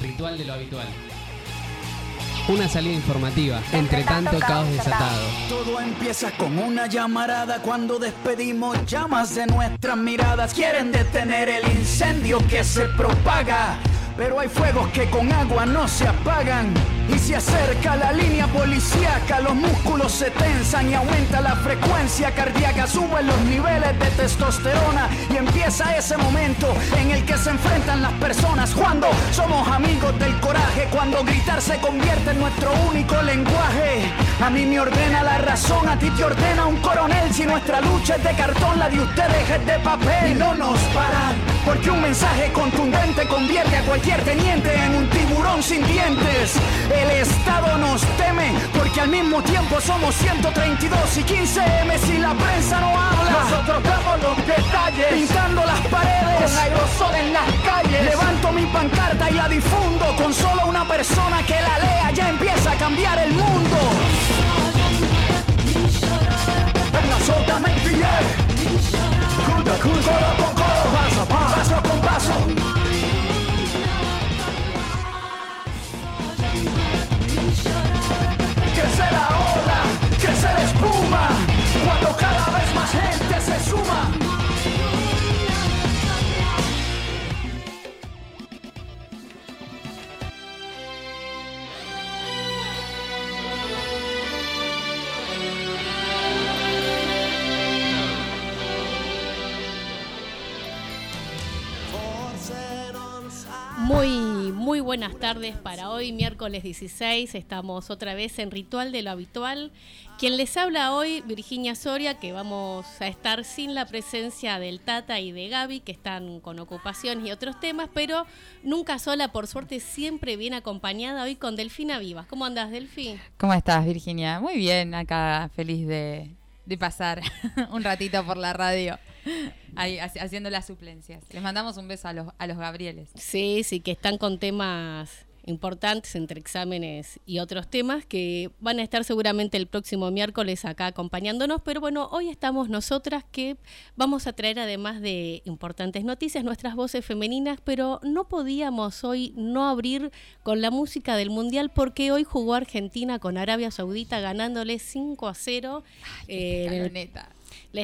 Ritual de lo habitual. Una salida informativa, entre tanto caos desatado. Todo empieza con una llamarada cuando despedimos llamas de nuestras miradas. Quieren detener el incendio que se propaga. Pero hay fuegos que con agua no se apagan. Y se acerca la línea policíaca, los músculos se tensan y aumenta la frecuencia cardíaca, suben los niveles de testosterona y empieza ese momento en el que se enfrentan las personas cuando somos amigos del coraje, cuando gritar se convierte en nuestro único lenguaje. A mí me ordena la razón, a ti te ordena un coronel, si nuestra lucha es de cartón, la de ustedes es de papel y no nos paran, porque un mensaje contundente convierte a cualquier teniente en un tiburón sin dientes. El Estado nos teme porque al mismo tiempo somos 132 y 15 M si la prensa no habla. Nosotros damos los detalles, pintando las paredes, con aerosol en las calles. Levanto mi pancarta y la difundo con solo una persona que la lea ya empieza a cambiar el mundo. Venga, soltamente, yeah. Cura, cura, coro con coro, paso a paso, paso con paso. crece la ola, crece la espuma, cuando cada vez más gente se suma. Muy buenas tardes para hoy, miércoles 16. Estamos otra vez en Ritual de lo Habitual. Quien les habla hoy, Virginia Soria, que vamos a estar sin la presencia del Tata y de Gaby, que están con ocupaciones y otros temas, pero nunca sola, por suerte, siempre bien acompañada hoy con Delfina Vivas. ¿Cómo andas, Delfín? ¿Cómo estás, Virginia? Muy bien, acá feliz de, de pasar un ratito por la radio. Ahí, haciendo las suplencias. Les mandamos un beso a los, a los Gabrieles. Sí, sí, que están con temas importantes entre exámenes y otros temas que van a estar seguramente el próximo miércoles acá acompañándonos, pero bueno, hoy estamos nosotras que vamos a traer además de importantes noticias nuestras voces femeninas, pero no podíamos hoy no abrir con la música del Mundial porque hoy jugó Argentina con Arabia Saudita ganándole 5 a 0. Eh, la escaloneta. La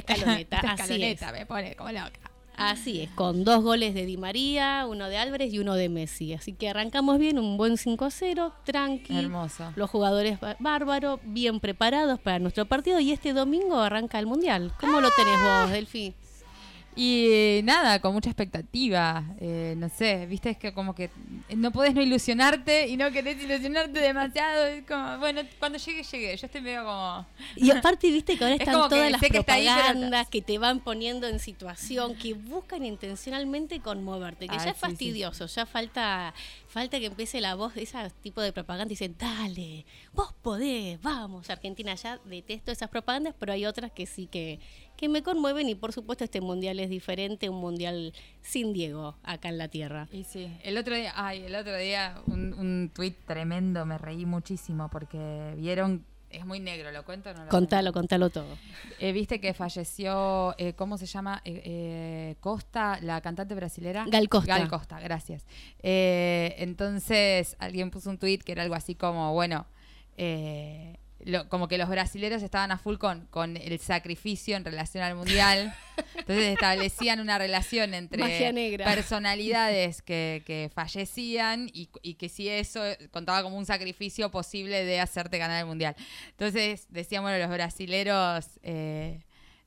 escaloneta me pone como loca. Así es, con dos goles de Di María, uno de Álvarez y uno de Messi. Así que arrancamos bien, un buen 5-0, tranqui. Hermoso. Los jugadores bárbaros, bien preparados para nuestro partido. Y este domingo arranca el Mundial. ¿Cómo lo tenés vos, Delfi? Y eh, nada, con mucha expectativa, eh, no sé, viste, es que como que no podés no ilusionarte y no querés ilusionarte demasiado, es como, bueno, cuando llegue, llegue, yo estoy medio como... Y aparte, viste que ahora están todas las propagandas que, te van poniendo en situación, que buscan intencionalmente conmoverte, que ya es fastidioso, ya falta falta que empiece la voz de ese tipo de propaganda y dicen, dale, vos podés, vamos, Argentina, ya detesto esas propagandas, pero hay otras que sí que que me conmueven y por supuesto este mundial es diferente, un mundial sin Diego acá en la tierra. Y sí, el otro día, ay, el otro día un, un tuit tremendo, me reí muchísimo porque vieron es muy negro, ¿lo cuento o no lo Contalo, contalo todo. Eh, Viste que falleció, eh, ¿cómo se llama? Eh, Costa, la cantante brasilera. Gal Costa. Gal Costa, gracias. entonces alguien puso un tuit que era algo así como, bueno, como que los brasileros estaban a full con, con el sacrificio en relación al mundial. Entonces establecían una relación entre personalidades que, que fallecían y, que si eso contaba como un sacrificio posible de hacerte ganar el mundial. Entonces decían, bueno, los brasileros eh,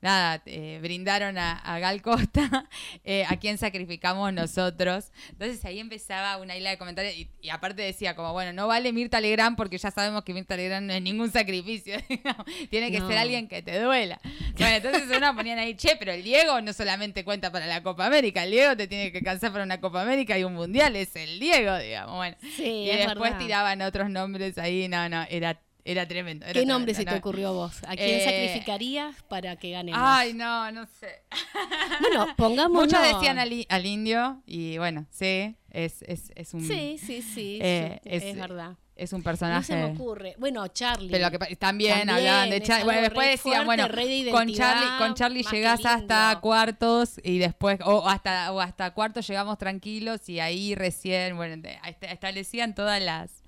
nada, eh, brindaron a, Gal Costa, eh, a quien sacrificamos nosotros. Entonces ahí empezaba una isla de comentarios y, aparte decía como, bueno, no vale Mirta Legrand porque ya sabemos que Mirta Legrand no es ningún sacrificio, tiene que ser alguien que te duela. Bueno, entonces uno ponían ahí, che, pero el Diego no solamente cuenta para la Copa América, el Diego te tiene que cansar para una Copa América y un Mundial, es el Diego, digamos. Bueno, y después tiraban otros nombres ahí, no, no, era era tremendo. ¿Qué nombre se te ocurrió a vos? ¿A quién eh, sacrificarías para que gane Ay, no, no sé. Bueno, pongamos. Muchos decían al, indio y bueno, sí. es, es, es un... Sí, sí, sí, eh, es, verdad. Es un personaje. No se me ocurre. Bueno, Charlie. Pero que, también, hablaban de Charlie. Bueno, después decían, bueno, con Charlie, con Charlie llegás hasta cuartos y después, o hasta, o hasta cuartos llegamos tranquilos y ahí recién, bueno, establecían todas las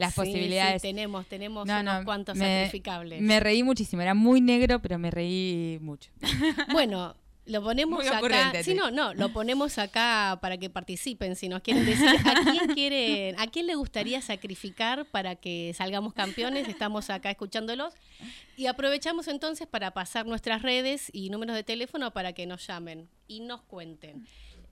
las posibilidades. Sí, tenemos, tenemos unos cuantos sacrificables. Me reí muchísimo, era muy negro, pero me reí mucho. Bueno, lo ponemos acá. Sí, no, no, lo ponemos acá para que participen. Si nos quieren decir a quién quieren, a quién le gustaría sacrificar para que salgamos campeones, estamos acá escuchándolos. Y aprovechamos entonces para pasar nuestras redes y números de teléfono para que nos llamen y nos cuenten.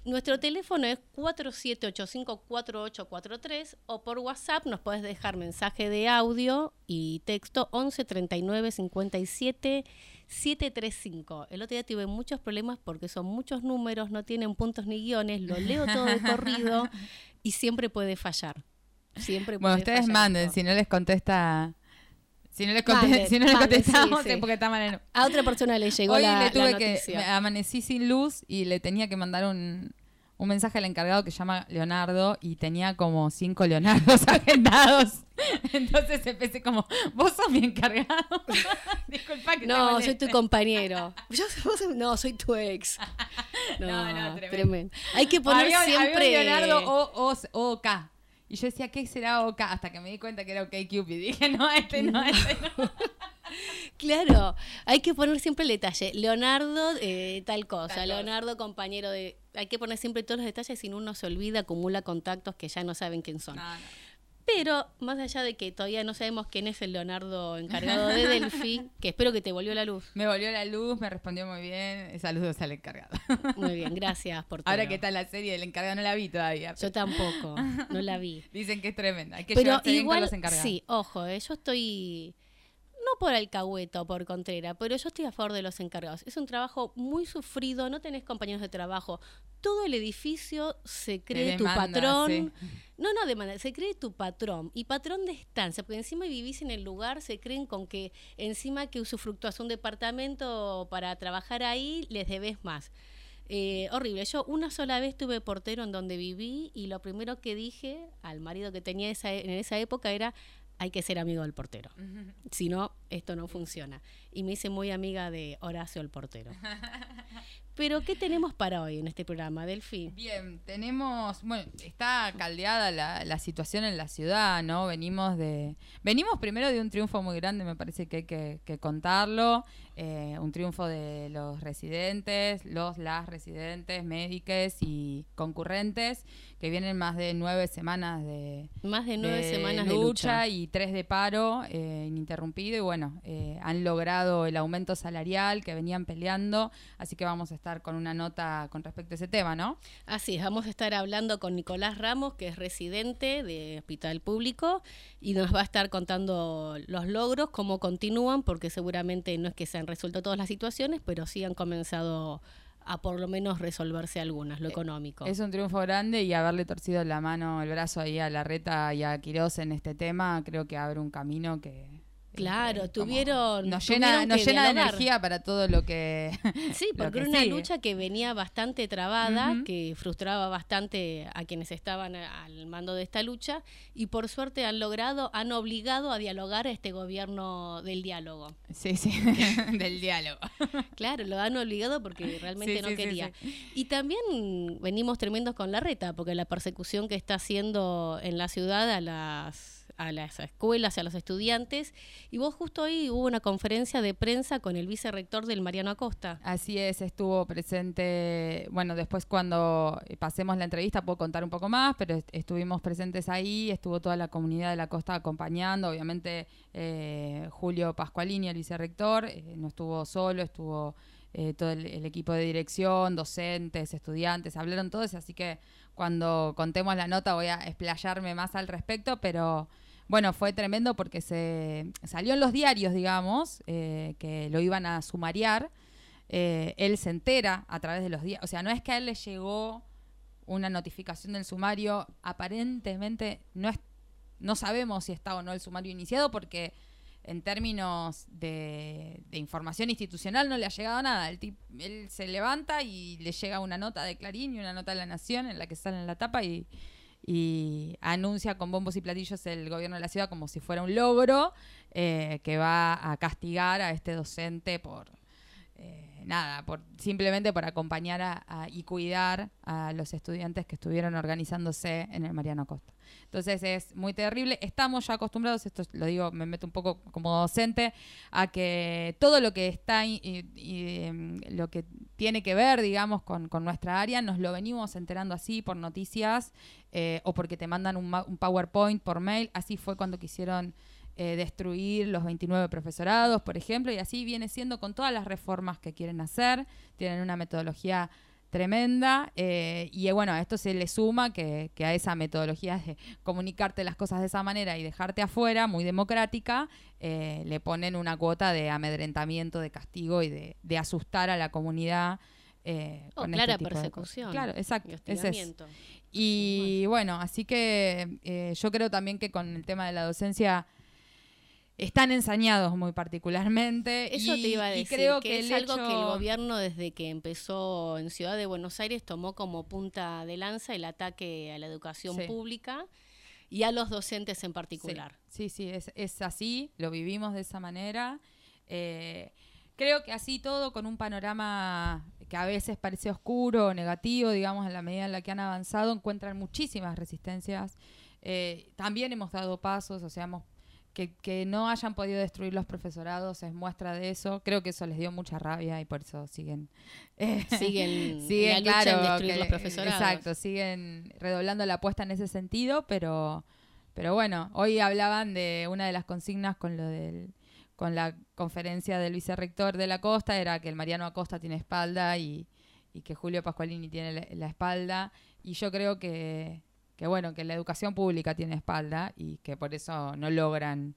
Nuestro teléfono es 47854843 o por WhatsApp nos puedes dejar mensaje de audio y texto 11 39 57 735. El otro día tuve muchos problemas porque son muchos números, no tienen puntos ni guiones, lo leo todo de corrido y siempre puede fallar. Siempre bueno, ustedes manden, si no les contesta si no les, si no les contestamos es porque está mal en... A otra persona le llegó Hoy le tuve que amanecí sin luz y le tenía que mandar un, un mensaje al encargado que llama Leonardo y tenía como cinco Leonardos agendados. Entonces empecé como, vos sos mi encargado. Disculpa que No, soy tu compañero. Yo, no, soy tu ex. No, no, tremendo. Hay que poner siempre... Leonardo o, o, o K. Y yo decía, ¿qué será OK? Hasta que me di cuenta que era OK Cupid. Dije, no, este no, este no. claro, hay que poner siempre el detalle. Leonardo, eh, tal cosa. Leonardo, compañero de. Hay que poner siempre todos los detalles, si no uno se olvida, acumula contactos que ya no saben quién son. Pero más allá de que todavía no sabemos quién es el Leonardo encargado de Delphi, que espero que te volvió la luz. Me volvió la luz, me respondió muy bien. Saludos al encargado. Muy bien, gracias por todo. Ahora que está la serie del encargado, no la vi todavía. Yo tampoco, no la vi. Dicen que es tremenda. Hay que pero igual, los encargados. Sí, ojo, eh, yo estoy no por alcahueta o por contrera, pero yo estoy a favor de los encargados. Es un trabajo muy sufrido, no tenés compañeros de trabajo. Todo el edificio se cree tu patrón. No, no demanda, se cree tu patrón y patrón de estancia, porque encima vivís en el lugar, se creen con que encima que usufructuas un departamento para trabajar ahí, les debes más. Eh, horrible. Yo una sola vez tuve portero en donde viví y lo primero que dije al marido que tenía esa, en esa época era, hay que ser amigo del portero. Si no, esto no funciona. Y me hice muy amiga de Horacio el portero. Pero, ¿qué tenemos para hoy en este programa, Delfi? Bien, tenemos, bueno, está caldeada la, situación en la ciudad, ¿no? Venimos de, venimos primero de un triunfo muy grande, me parece que hay que, contarlo, eh, un triunfo de los residentes, los, las residentes, médicos y concurrentes, que vienen más de nueve semanas de, más de nueve semanas de lucha, y tres de paro eh, ininterrumpido, y bueno, eh, han logrado el aumento salarial que venían peleando, así que vamos a estar con una nota con respecto a ese tema, ¿no? Así es, vamos a estar hablando con Nicolás Ramos, que es residente de Hospital Público, y nos va a estar contando los logros, cómo continúan, porque seguramente no es que se han resuelto todas las situaciones, pero sí han comenzado a por lo menos resolverse algunas, lo eh, económico. Es un triunfo grande y haberle torcido la mano, el brazo ahí a la reta y a Quirós en este tema, creo que abre un camino que Claro, tuvieron. Nos llena, nos llena de energía para todo lo que. Sí, porque era una lucha que venía bastante trabada, que frustraba bastante a quienes estaban al mando de esta lucha, y por suerte han logrado, han obligado a dialogar a este gobierno del diálogo. Sí, sí, del diálogo. Claro, lo han obligado porque realmente no quería. y también venimos tremendos con la reta, porque la persecución que está haciendo en la ciudad a las a las escuelas a los estudiantes. Y vos justo hoy hubo una conferencia de prensa con el vicerrector del Mariano Acosta. Así es, estuvo presente, bueno, después cuando pasemos la entrevista puedo contar un poco más, pero estuvimos presentes ahí, estuvo toda la comunidad de la costa acompañando, obviamente eh, Julio Pascualini, el vicerrector, eh, no estuvo solo, estuvo... Eh, todo el, el, equipo de dirección, docentes, estudiantes, hablaron todos, así que cuando contemos la nota voy a explayarme más al respecto, pero bueno, fue tremendo porque se salió en los diarios, digamos, eh, que lo iban a sumariar. Eh, él se entera a través de los diarios. O sea, no es que a él le llegó una notificación del sumario. Aparentemente no, es, no sabemos si está o no el sumario iniciado porque en términos de, información institucional no le ha llegado nada. El él se levanta y le llega una nota de Clarín y una nota de La Nación en la que sale en la tapa y y anuncia con bombos y platillos el gobierno de la ciudad como si fuera un logro eh, que va a castigar a este docente por eh, nada, por simplemente por acompañar y cuidar a los estudiantes que estuvieron organizándose en el Mariano Costa. Entonces es muy terrible. Estamos ya acostumbrados, esto lo digo, me meto un poco como docente, a que todo lo que está y, em, lo que tiene que ver, digamos, con, nuestra área, nos lo venimos enterando así por noticias eh, o porque te mandan un, PowerPoint por mail. Así fue cuando quisieron eh, destruir los 29 profesorados, por ejemplo, y así viene siendo con todas las reformas que quieren hacer. Tienen una metodología tremenda eh, y bueno, a esto se le suma que, a esa metodología de comunicarte las cosas de esa manera y dejarte afuera, muy democrática, eh, le ponen una cuota de amedrentamiento, de castigo y de, asustar a la comunidad. Eh, oh, clara este persecución. Claro, exacto. Y, bueno, así que yo creo también que con el tema de la docencia están ensañados muy particularmente. Eso te iba a decir, creo que, es algo que el gobierno desde que empezó en Ciudad de Buenos Aires tomó como punta de lanza el ataque a la educación pública y a los docentes en particular. Sí, sí, es, así, lo vivimos de esa manera. Eh, creo que así todo con un panorama que a veces parece oscuro o negativo, digamos, en la medida en la que han avanzado, encuentran muchísimas resistencias. Eh, también hemos dado pasos, o sea, hemos que, no hayan podido destruir los profesorados es muestra de eso. Creo que eso les dio mucha rabia y por eso siguen. Eh, siguen, siguen claro, destruir los profesorados. Exacto, siguen redoblando la apuesta en ese sentido, pero, pero bueno, hoy hablaban de una de las consignas con lo del con la conferencia del vicerrector de la Costa era que el Mariano Acosta tiene espalda y, que Julio Pascualini tiene la espalda. Y yo creo que, que bueno, que la educación pública tiene espalda y que por eso no logran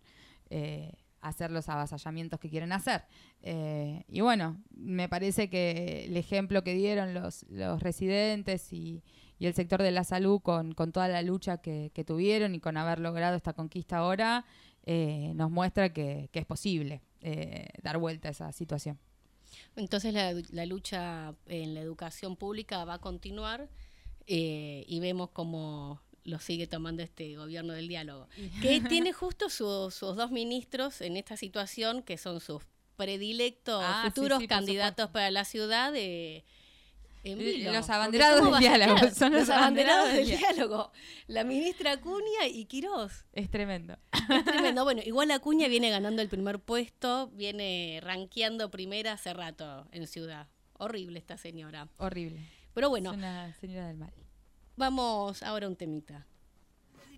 eh, hacer los avasallamientos que quieren hacer. Eh, y bueno, me parece que el ejemplo que dieron los, los residentes y, el sector de la salud con, toda la lucha que, tuvieron y con haber logrado esta conquista ahora, eh, nos muestra que, es posible dar vuelta a esa situación. Entonces la, la lucha en la educación pública va a continuar eh, y vemos cómo lo sigue tomando este gobierno del diálogo, que tiene justo sus dos ministros en esta situación, que son sus predilectos ah, futuros candidatos para la ciudad de... los abanderados del diálogo. Son los, abanderados, del diálogo. La ministra Acuña y Quirós. Es tremendo. Es tremendo. Bueno, igual Acuña viene ganando el primer puesto, viene rankeando primera hace rato en Ciudad. Horrible esta señora. Horrible. Pero bueno. Es una señora del mal. Vamos ahora a un temita.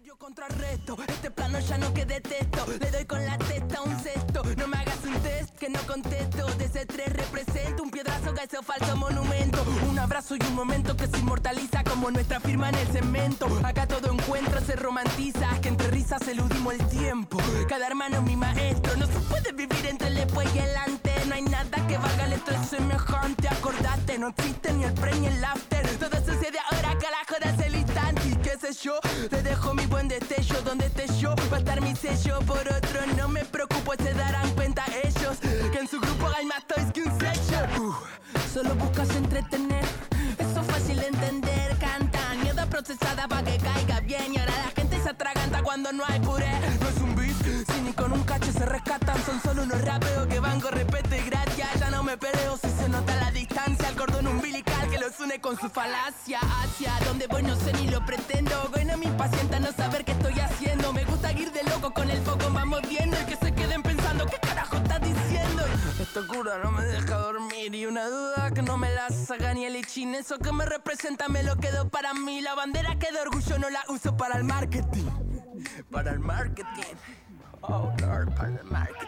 Yo contrarresto, este plano ya no que detesto. Le doy con la testa un cesto. No me hagas un test que no contesto. Desde tres represento un piedrazo que hace falso monumento. Un abrazo y un momento que se inmortaliza como nuestra firma en el cemento. Acá todo encuentro se romantiza. Que entre risas eludimos el tiempo. Cada hermano mi maestro. No se puede vivir entre el después y el antes. No hay nada que valga el estrés semejante. Acordate, no existe ni el pre ni el after. Todo sucede ahora, carajo, das te dejo mi buen destello. Donde esté yo, va a estar mi sello. Por otro, no me preocupo, se darán cuenta ellos. Que en su grupo hay más toys que un sello. Uh, solo buscas entretener. Eso es fácil de entender. Canta, mierda procesada para que caiga bien. Y ahora la gente se atraganta cuando no hay puré. No es un si ni con un cacho se rescatan. Son solo unos rapeos que van con respeto y gracia. Ya no me peleo si se nota la distancia. El cordón umbilical que los une con su falacia. Hacia donde voy no sé ni lo pretendo. Bueno, me impacienta no saber qué estoy haciendo. Me gusta ir de loco con el foco, vamos viendo. Y que se queden pensando, ¿qué carajo estás diciendo? Esta cura no me deja dormir. Y una duda que no me la saca ni el ichin. Eso que me representa me lo quedo para mí. La bandera que de orgullo no la uso para el marketing. Para el marketing. Oh, Lord, para el marketing.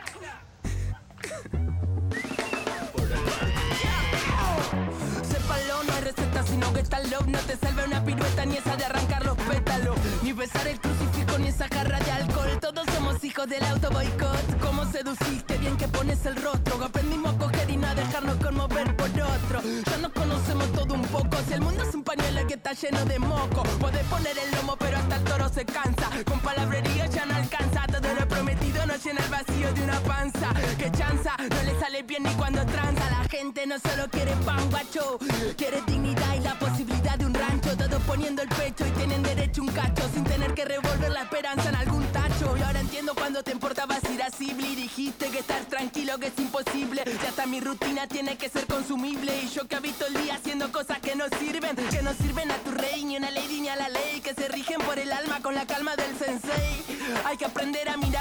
Sépalo, no hay receta, sino que está love No te salve una pirueta, ni esa de arrancar los pétalos. Ni besar el crucifijo, ni esa jarra de alcohol. Todos somos hijos del auto boicot. ¿Cómo seduciste? Bien que pones el rostro. Aprendimos a coger y no a dejarnos conmover por otro. Ya nos conocemos todo un poco. Si el mundo es un pañuelo que está lleno de moco Puedes poner el lomo, pero hasta el toro se cansa. Con palabrería No le sale bien ni cuando tranza La gente no solo quiere pan guacho Quiere dignidad y la posibilidad de un rancho Todos poniendo el pecho y tienen derecho un cacho sin tener que revolver la esperanza en algún tacho. Y ahora entiendo cuando te importaba irascible y dijiste que estar tranquilo que es imposible. Ya hasta mi rutina tiene que ser consumible. Y yo que habito el día haciendo cosas que no sirven, que no sirven a tu rey, ni a la ley ni a la ley, que se rigen por el alma con la calma del sensei. Hay que aprender a mirar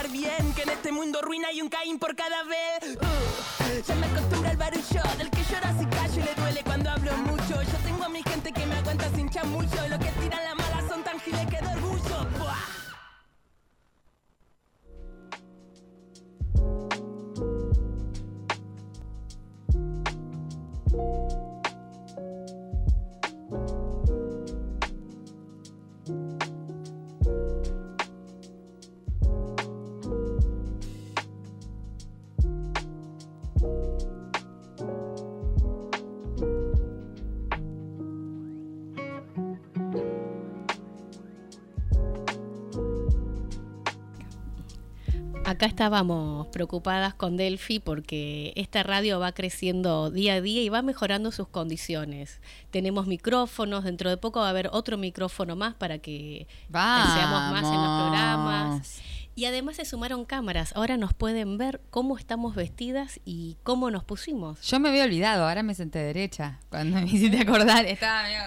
Acá estábamos preocupadas con Delphi porque esta radio va creciendo día a día y va mejorando sus condiciones. Tenemos micrófonos, dentro de poco va a haber otro micrófono más para que seamos más en los programas. Y además se sumaron cámaras. Ahora nos pueden ver cómo estamos vestidas y cómo nos pusimos. Yo me había olvidado, ahora me senté derecha. Cuando me hiciste acordar, estaba medio...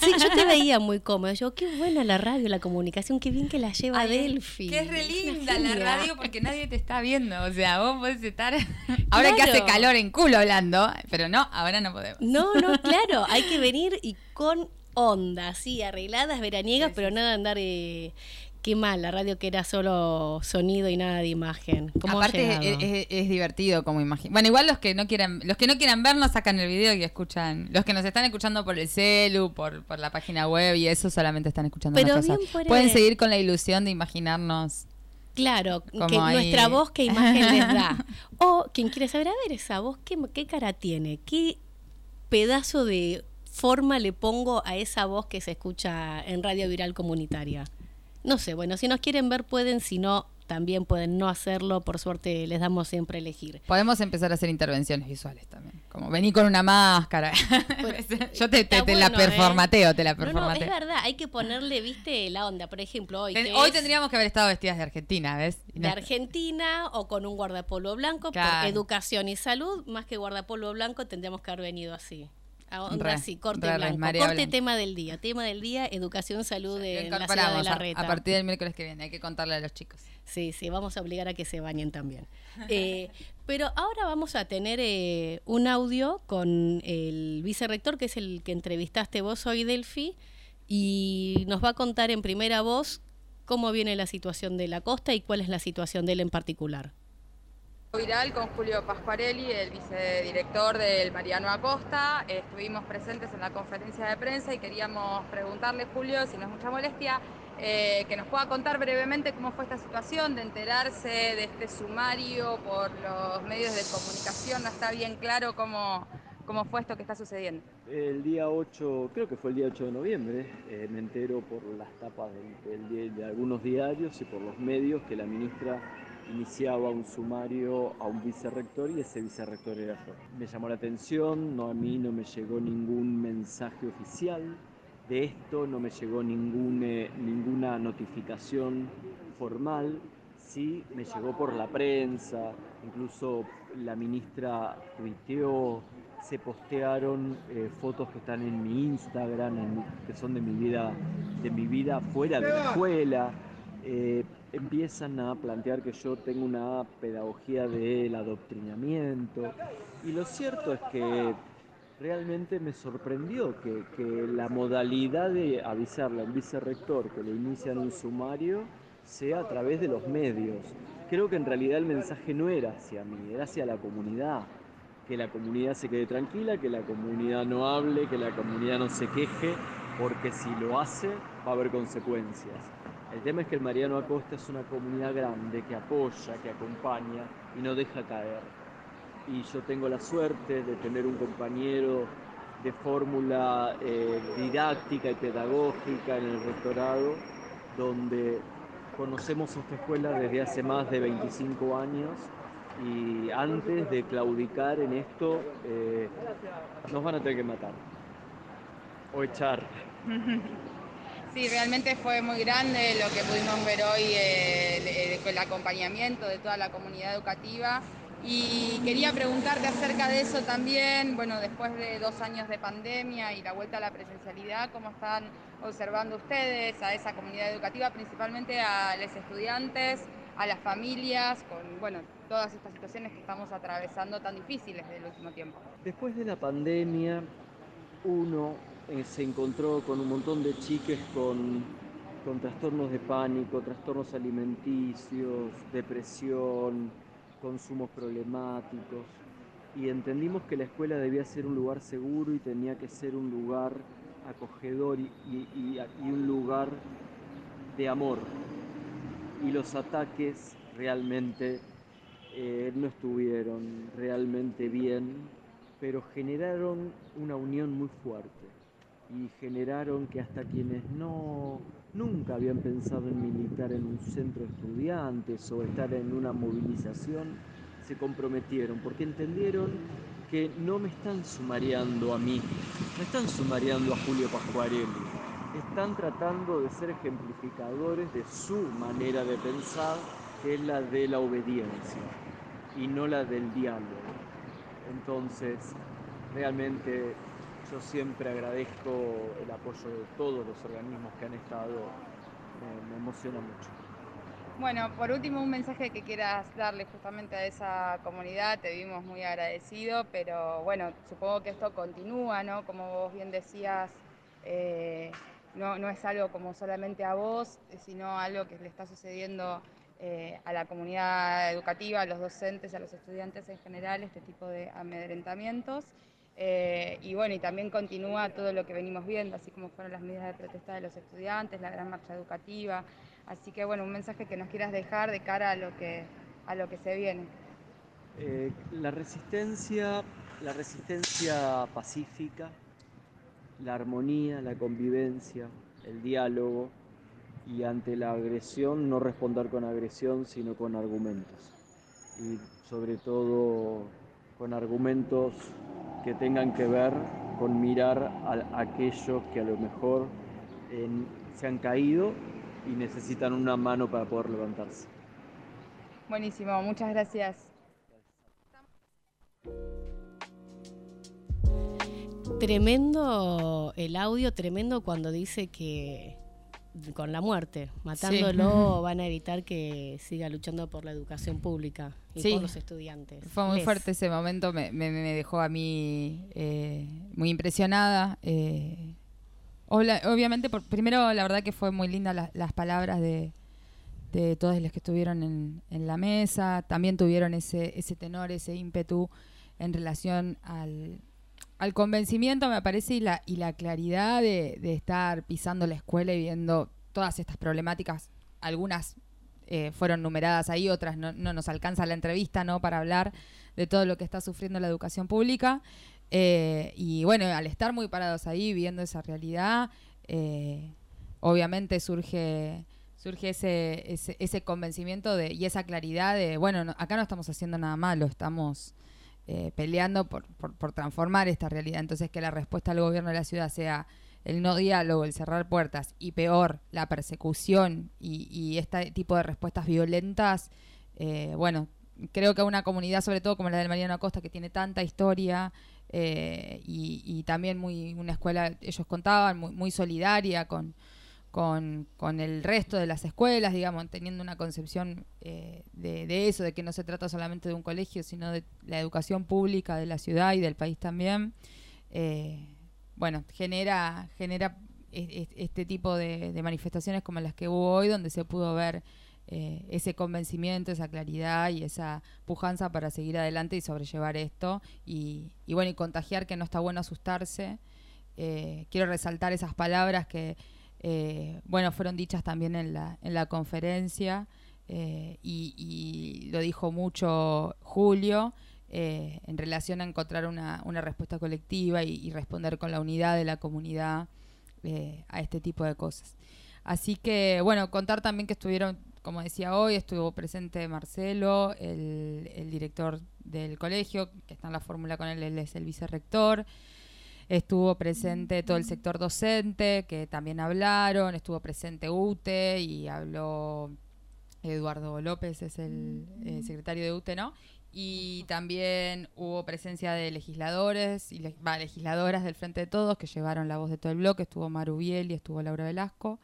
Sí, yo te veía muy cómoda. Yo, qué buena la radio, la comunicación, qué bien que la lleva Delphi. Que es re linda la radio porque nadie te está viendo. O sea, vos podés estar. Ahora que hace calor en culo hablando, pero no, ahora no podemos. No, no, claro. Hay que venir y con onda, sí, arregladas, veraniegas, pero nada andar. Eh, qué mal, la radio que era solo sonido y nada de imagen. Aparte es, divertido como imagen. Bueno, igual los que no quieran, los que no quieran vernos sacan el video y escuchan. Los que nos están escuchando por el celu, por, por la página web y eso solamente están escuchando Pero cosas. Pueden seguir con la ilusión de imaginarnos. Claro, que nuestra voz qué imagen les da. O quien quiere saber, a ver, esa voz, ¿qué, qué cara tiene? ¿Qué pedazo de forma le pongo a esa voz que se escucha en Radio Viral Comunitaria? No sé, bueno, si nos quieren ver pueden, si no, también pueden no hacerlo. Por suerte les damos siempre elegir. Podemos empezar a hacer intervenciones visuales también. Como vení con una máscara. Yo te, la ¿eh? performateo, te la performateo. es verdad, hay que ponerle, viste, la onda. Por ejemplo, hoy. hoy tendríamos que haber estado vestidas de Argentina, ¿ves? De Argentina o con un guardapolvo blanco. Por educación y salud, más que guardapolvo blanco, tendríamos que haber venido así. Ahora sí, corte corte tema del día. Tema del día, educación, salud en la ciudad de la Reta. A, partir del miércoles que viene, hay que contarle a los chicos. Sí, sí, vamos a obligar a que se bañen también. Eh, pero ahora vamos a tener eh, un audio con el vicerrector, que es el que entrevistaste vos hoy, Delphi, y nos va a contar en primera voz cómo viene la situación de la costa y cuál es la situación de él en particular. Viral con Julio Pascuarelli, el vicedirector del Mariano Acosta. Estuvimos presentes en la conferencia de prensa y queríamos preguntarle, Julio, si no es mucha molestia, eh, que nos pueda contar brevemente cómo fue esta situación de enterarse de este sumario por los medios de comunicación. No está bien claro cómo, cómo fue esto que está sucediendo. El día 8, creo que fue el día 8 de noviembre, eh, me entero por las tapas de algunos diarios y por los medios que la ministra iniciaba un sumario a un vicerrector y ese vicerrector era yo. Me llamó la atención, no, a mí no me llegó ningún mensaje oficial de esto, no me llegó ningún, ninguna notificación formal, sí me llegó por la prensa, incluso la ministra tuiteó, se postearon eh, fotos que están en mi Instagram, que son de mi vida, de mi vida fuera de la escuela. Eh, empiezan a plantear que yo tengo una pedagogía del adoctrinamiento y lo cierto es que realmente me sorprendió que, la modalidad de avisarle a un vicerrector que le inician un sumario sea a través de los medios. Creo que en realidad el mensaje no era hacia mí, era hacia la comunidad. Que la comunidad se quede tranquila, que la comunidad no hable, que la comunidad no se queje, porque si lo hace va a haber consecuencias. El tema es que el Mariano Acosta es una comunidad grande que apoya, que acompaña y no deja caer. Y yo tengo la suerte de tener un compañero de fórmula eh, didáctica y pedagógica en el rectorado, donde conocemos esta escuela desde hace más de 25 años y antes de claudicar en esto eh, nos van a tener que matar o echar. Sí, realmente fue muy grande lo que pudimos ver hoy, eh, el acompañamiento de toda la comunidad educativa. Y quería preguntarte acerca de eso también, bueno, después de dos años de pandemia y la vuelta a la presencialidad, ¿cómo están observando ustedes a esa comunidad educativa, principalmente a los estudiantes, a las familias, con, bueno, todas estas situaciones que estamos atravesando tan difíciles del último tiempo? Después de la pandemia, uno eh, se encontró con un montón de chiques con, con trastornos de pánico, trastornos alimenticios, depresión, consumos problemáticos y entendimos que la escuela debía ser un lugar seguro y tenía que ser un lugar acogedor y, un lugar de amor. Y los ataques realmente eh, no estuvieron realmente bien, pero generaron una unión muy fuerte y generaron que hasta quienes no nunca habían pensado en militar en un centro de estudiantes o estar en una movilización, se comprometieron porque entendieron que no me están sumariando a mí, no están sumariando a Julio Pascuarelli, están tratando de ser ejemplificadores de su manera de pensar, que es la de la obediencia y no la del diálogo. Entonces, realmente yo siempre agradezco el apoyo de todos los organismos que han estado, me, emociona mucho. Bueno, por último, un mensaje que quieras darle justamente a esa comunidad, te vimos muy agradecido, pero bueno, supongo que esto continúa, ¿no? Como vos bien decías, eh, no, no, es algo como solamente a vos, sino algo que le está sucediendo eh, a la comunidad educativa, a los docentes, a los estudiantes en general, este tipo de amedrentamientos. Eh, y bueno, y también continúa todo lo que venimos viendo, así como fueron las medidas de protesta de los estudiantes, la gran marcha educativa. Así que bueno, un mensaje que nos quieras dejar de cara a lo que, a lo que se viene. Eh, la resistencia, la resistencia pacífica, la armonía, la convivencia, el diálogo y ante la agresión no responder con agresión, sino con argumentos. Y sobre todo con argumentos que tengan que ver con mirar a aquellos que a lo mejor se han caído y necesitan una mano para poder levantarse. Buenísimo, muchas gracias. Tremendo el audio, tremendo cuando dice que con la muerte, matándolo van a evitar que siga luchando por la educación pública y por los estudiantes. Fue muy fuerte ese momento, me, dejó a mí eh, muy impresionada. Eh, obviamente, por, primero la verdad que fue muy linda las palabras de, de todos los que estuvieron en, la mesa, también tuvieron ese, ese tenor, ese ímpetu en relación al, al convencimiento, me parece, y la, y la claridad de, de, estar pisando la escuela y viendo todas estas problemáticas, algunas eh, fueron numeradas ahí, otras no, nos alcanza la entrevista ¿no? para hablar de todo lo que está sufriendo la educación pública. Eh, y bueno, al estar muy parados ahí, viendo esa realidad, eh, obviamente surge surge ese, ese, ese, convencimiento de, y esa claridad de, bueno, acá no estamos haciendo nada malo, estamos eh, peleando por, por, transformar esta realidad. Entonces, que la respuesta del gobierno de la ciudad sea el no diálogo, el cerrar puertas y peor, la persecución y, este tipo de respuestas violentas, eh, bueno, creo que una comunidad, sobre todo como la del Mariano Acosta, que tiene tanta historia eh, y, también muy una escuela, ellos contaban, muy, muy solidaria con, con, con, el resto de las escuelas, digamos, teniendo una concepción eh, de, eso, de que no se trata solamente de un colegio, sino de la educación pública de la ciudad y del país también. Eh, bueno, genera, genera este tipo de, manifestaciones como las que hubo hoy, donde se pudo ver eh, ese convencimiento, esa claridad y esa pujanza para seguir adelante y sobrellevar esto. Y, y bueno, y contagiar que no está bueno asustarse. quiero resaltar esas palabras que eh, bueno, fueron dichas también en la, en la conferencia eh, y, lo dijo mucho Julio eh, en relación a encontrar una, una respuesta colectiva y, responder con la unidad de la comunidad a este tipo de cosas. Así que, bueno, contar también que estuvieron, como decía hoy, estuvo presente Marcelo, el, director del colegio, que está en la fórmula con él, él es el vicerrector. Estuvo presente todo el sector docente, que también hablaron, estuvo presente UTE y habló Eduardo López, es el eh, secretario de UTE, ¿no? Y también hubo presencia de legisladores y legisladoras del Frente de Todos que llevaron la voz de todo el bloque. Estuvo Maru Biel y estuvo Laura Velasco.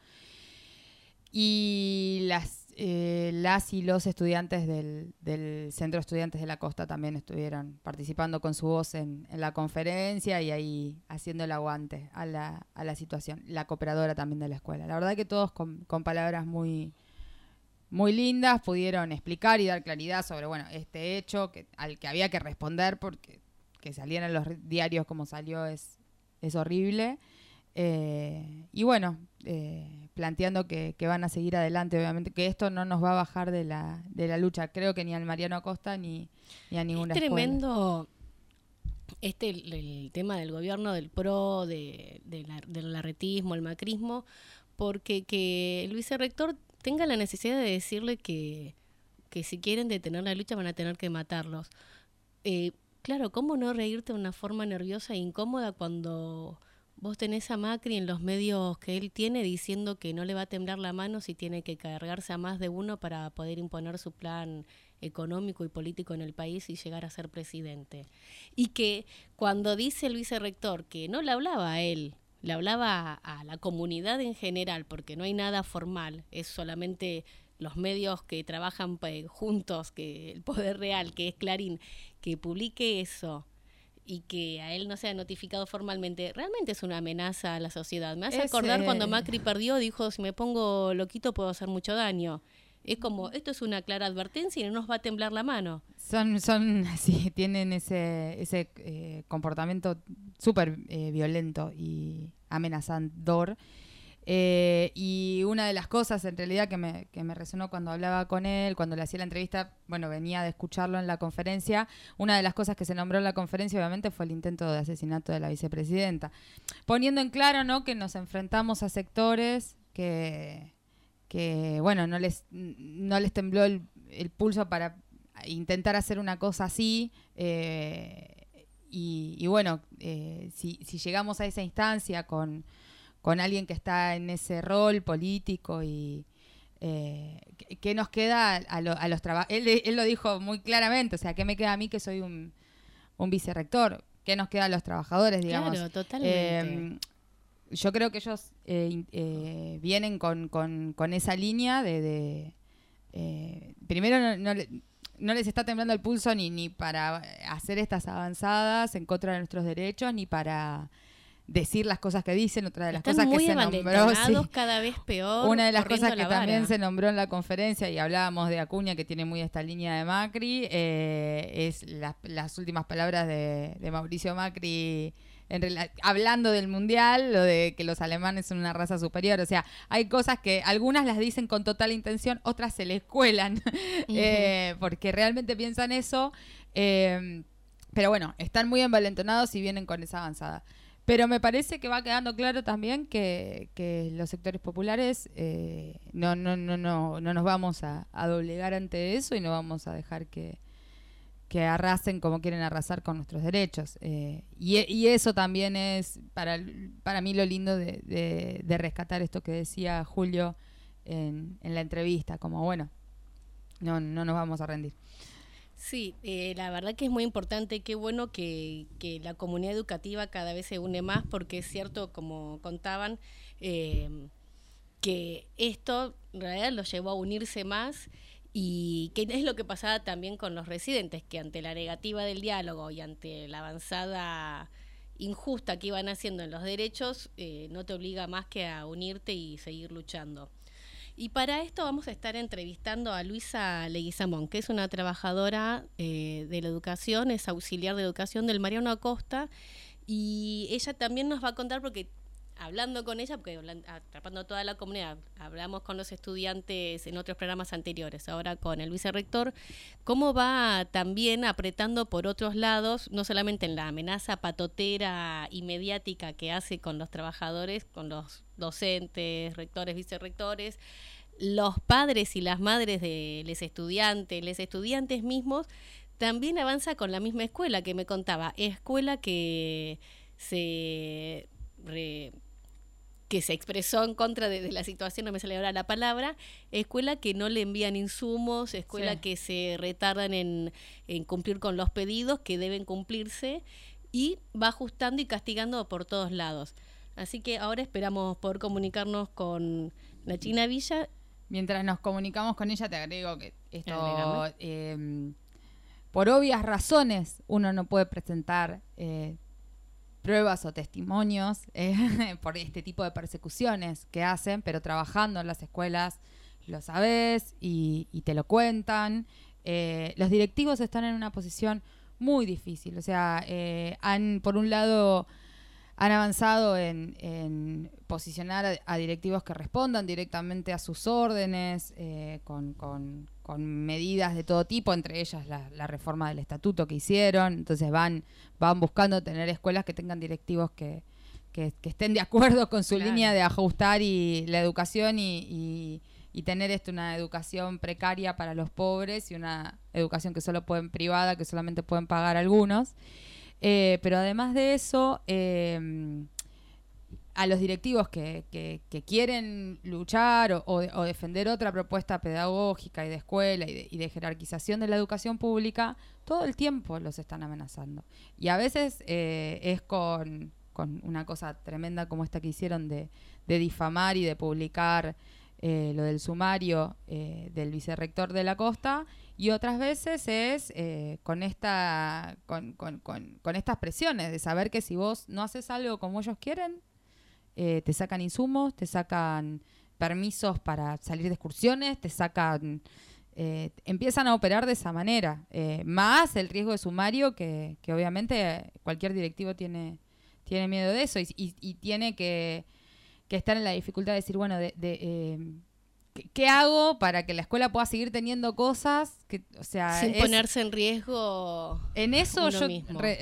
Y las, eh, las y los estudiantes del, Centro de Estudiantes de la Costa también estuvieron participando con su voz en, la conferencia y ahí haciendo el aguante a la, a la situación. La cooperadora también de la escuela. La verdad que todos con, con palabras muy, muy lindas, pudieron explicar y dar claridad sobre, bueno, este hecho que, al que había que responder porque que salieran en los diarios como salió es, es horrible. Eh, y bueno, eh, planteando que, van a seguir adelante, obviamente, que esto no nos va a bajar de la, de la lucha, creo que ni al Mariano Acosta ni, ni a ninguna es tremendo este el, tema del gobierno del PRO, de, del arretismo, el macrismo, porque que Luis Rector tenga la necesidad de decirle que, que si quieren detener la lucha van a tener que matarlos. Eh, claro, ¿cómo no reírte de una forma nerviosa e incómoda cuando vos tenés a Macri en los medios que él tiene diciendo que no le va a temblar la mano si tiene que cargarse a más de uno para poder imponer su plan económico y político en el país y llegar a ser presidente? Y que cuando dice el vicerrector que no le hablaba a él, le hablaba a, la comunidad en general, porque no hay nada formal, es solamente los medios que trabajan pues, juntos, que el poder real, que es Clarín, que publique eso y que a él no sea notificado formalmente, realmente es una amenaza a la sociedad. Me hace acordar cuando Macri perdió, dijo, si me pongo loquito puedo hacer mucho daño. Es como, esto es una clara advertencia y no nos va a temblar la mano. Son, son así, tienen ese, ese eh, comportamiento súper eh, violento y amenazador. Eh, y una de las cosas en realidad que me, resonó cuando hablaba con él, cuando le hacía la entrevista, bueno, venía de escucharlo en la conferencia, una de las cosas que se nombró en la conferencia obviamente fue el intento de asesinato de la vicepresidenta, poniendo en claro ¿no? que nos enfrentamos a sectores que, que bueno, no les, no les tembló el, pulso para intentar hacer una cosa así. Eh, y, bueno, eh, si, si, llegamos a esa instancia con, con, alguien que está en ese rol político y eh, ¿qué nos queda a, los trabajadores? Él, él, lo dijo muy claramente, o sea, ¿qué me queda a mí que soy un, un vicerrector? ¿Qué nos queda a los trabajadores, digamos? Claro, totalmente. Em, yo creo que ellos eh, eh, vienen con, con, esa línea de... Eh, primero, no, no, les está temblando el pulso ni, ni para hacer estas avanzadas en contra de nuestros derechos, ni para decir las cosas que dicen, otra de las cosas que se nombró. cada vez peor. Una de las cosas que también se nombró en la conferencia, y hablábamos de Acuña, que tiene muy esta línea de Macri, es las últimas palabras de, de Mauricio Macri hablando del mundial, lo de que los alemanes son una raza superior, o sea, hay cosas que algunas las dicen con total intención, otras se les cuelan, eh, porque realmente piensan eso, eh, pero bueno, están muy envalentonados y vienen con esa avanzada. Pero me parece que va quedando claro también que, los sectores populares eh, no, no, no, no, no nos vamos a doblegar ante eso y no vamos a dejar que, que arrasen como quieren arrasar con nuestros derechos. Eh, y, eso también es para, para mí lo lindo de, rescatar esto que decía Julio en, la entrevista, como bueno, no, no nos vamos a rendir. Sí, eh, la verdad que es muy importante, qué bueno que, la comunidad educativa cada vez se une más, porque es cierto, como contaban, eh, que esto en realidad los llevó a unirse más y qué es lo que pasaba también con los residentes, que ante la negativa del diálogo y ante la avanzada injusta que iban haciendo en los derechos, eh, no te obliga más que a unirte y seguir luchando. Y para esto vamos a estar entrevistando a Luisa Leguizamón, que es una trabajadora eh, de la educación, es auxiliar de educación del Mariano Acosta, y ella también nos va a contar, porque hablando con ella, porque atrapando toda la comunidad, hablamos con los estudiantes en otros programas anteriores, ahora con el vicerrector, cómo va también apretando por otros lados, no solamente en la amenaza patotera y mediática que hace con los trabajadores, con los docentes, rectores, vicerrectores, los padres y las madres de los estudiantes, los estudiantes mismos, también avanza con la misma escuela que me contaba, escuela que se que se expresó en contra de, la situación, no me sale ahora la palabra, escuela que no le envían insumos, escuela que se retardan en, cumplir con los pedidos que deben cumplirse y va ajustando y castigando por todos lados. Así que ahora esperamos poder comunicarnos con la China Villa. Mientras nos comunicamos con ella, te agrego que esto, em, por obvias razones, uno no puede presentar eh, pruebas o testimonios eh, por este tipo de persecuciones que hacen, pero trabajando en las escuelas lo sabes y, te lo cuentan. Eh, los directivos están en una posición muy difícil, o sea, eh, han por un lado han avanzado en, posicionar a, directivos que respondan directamente a sus órdenes, eh, con, medidas de todo tipo, entre ellas la, reforma del estatuto que hicieron. Entonces van, van buscando tener escuelas que tengan directivos que, estén de acuerdo con su línea de ajustar y la educación y, tener esto una educación precaria para los pobres y una educación que solo pueden privada, que solamente pueden pagar algunos. Eh, pero además de eso, em, a los directivos que, quieren luchar o, defender otra propuesta pedagógica y de escuela y de, jerarquización de la educación pública, todo el tiempo los están amenazando. Y a veces eh, es con, una cosa tremenda como esta que hicieron de, difamar y de publicar eh, lo del sumario del vicerrector de la costa y otras veces es eh, con, esta, con, con, con, estas presiones de saber que si vos no haces algo como ellos quieren, eh, te sacan insumos, te sacan permisos para salir de excursiones, te sacan... Eh, empiezan a operar de esa manera, más el riesgo de sumario que, que, obviamente cualquier directivo tiene, tiene miedo de eso y, y, tiene que, que, estar en la dificultad de decir, bueno, de, de ¿Qué hago para que la escuela pueda seguir teniendo cosas? Que, o sea, Sin ponerse en riesgo. En eso yo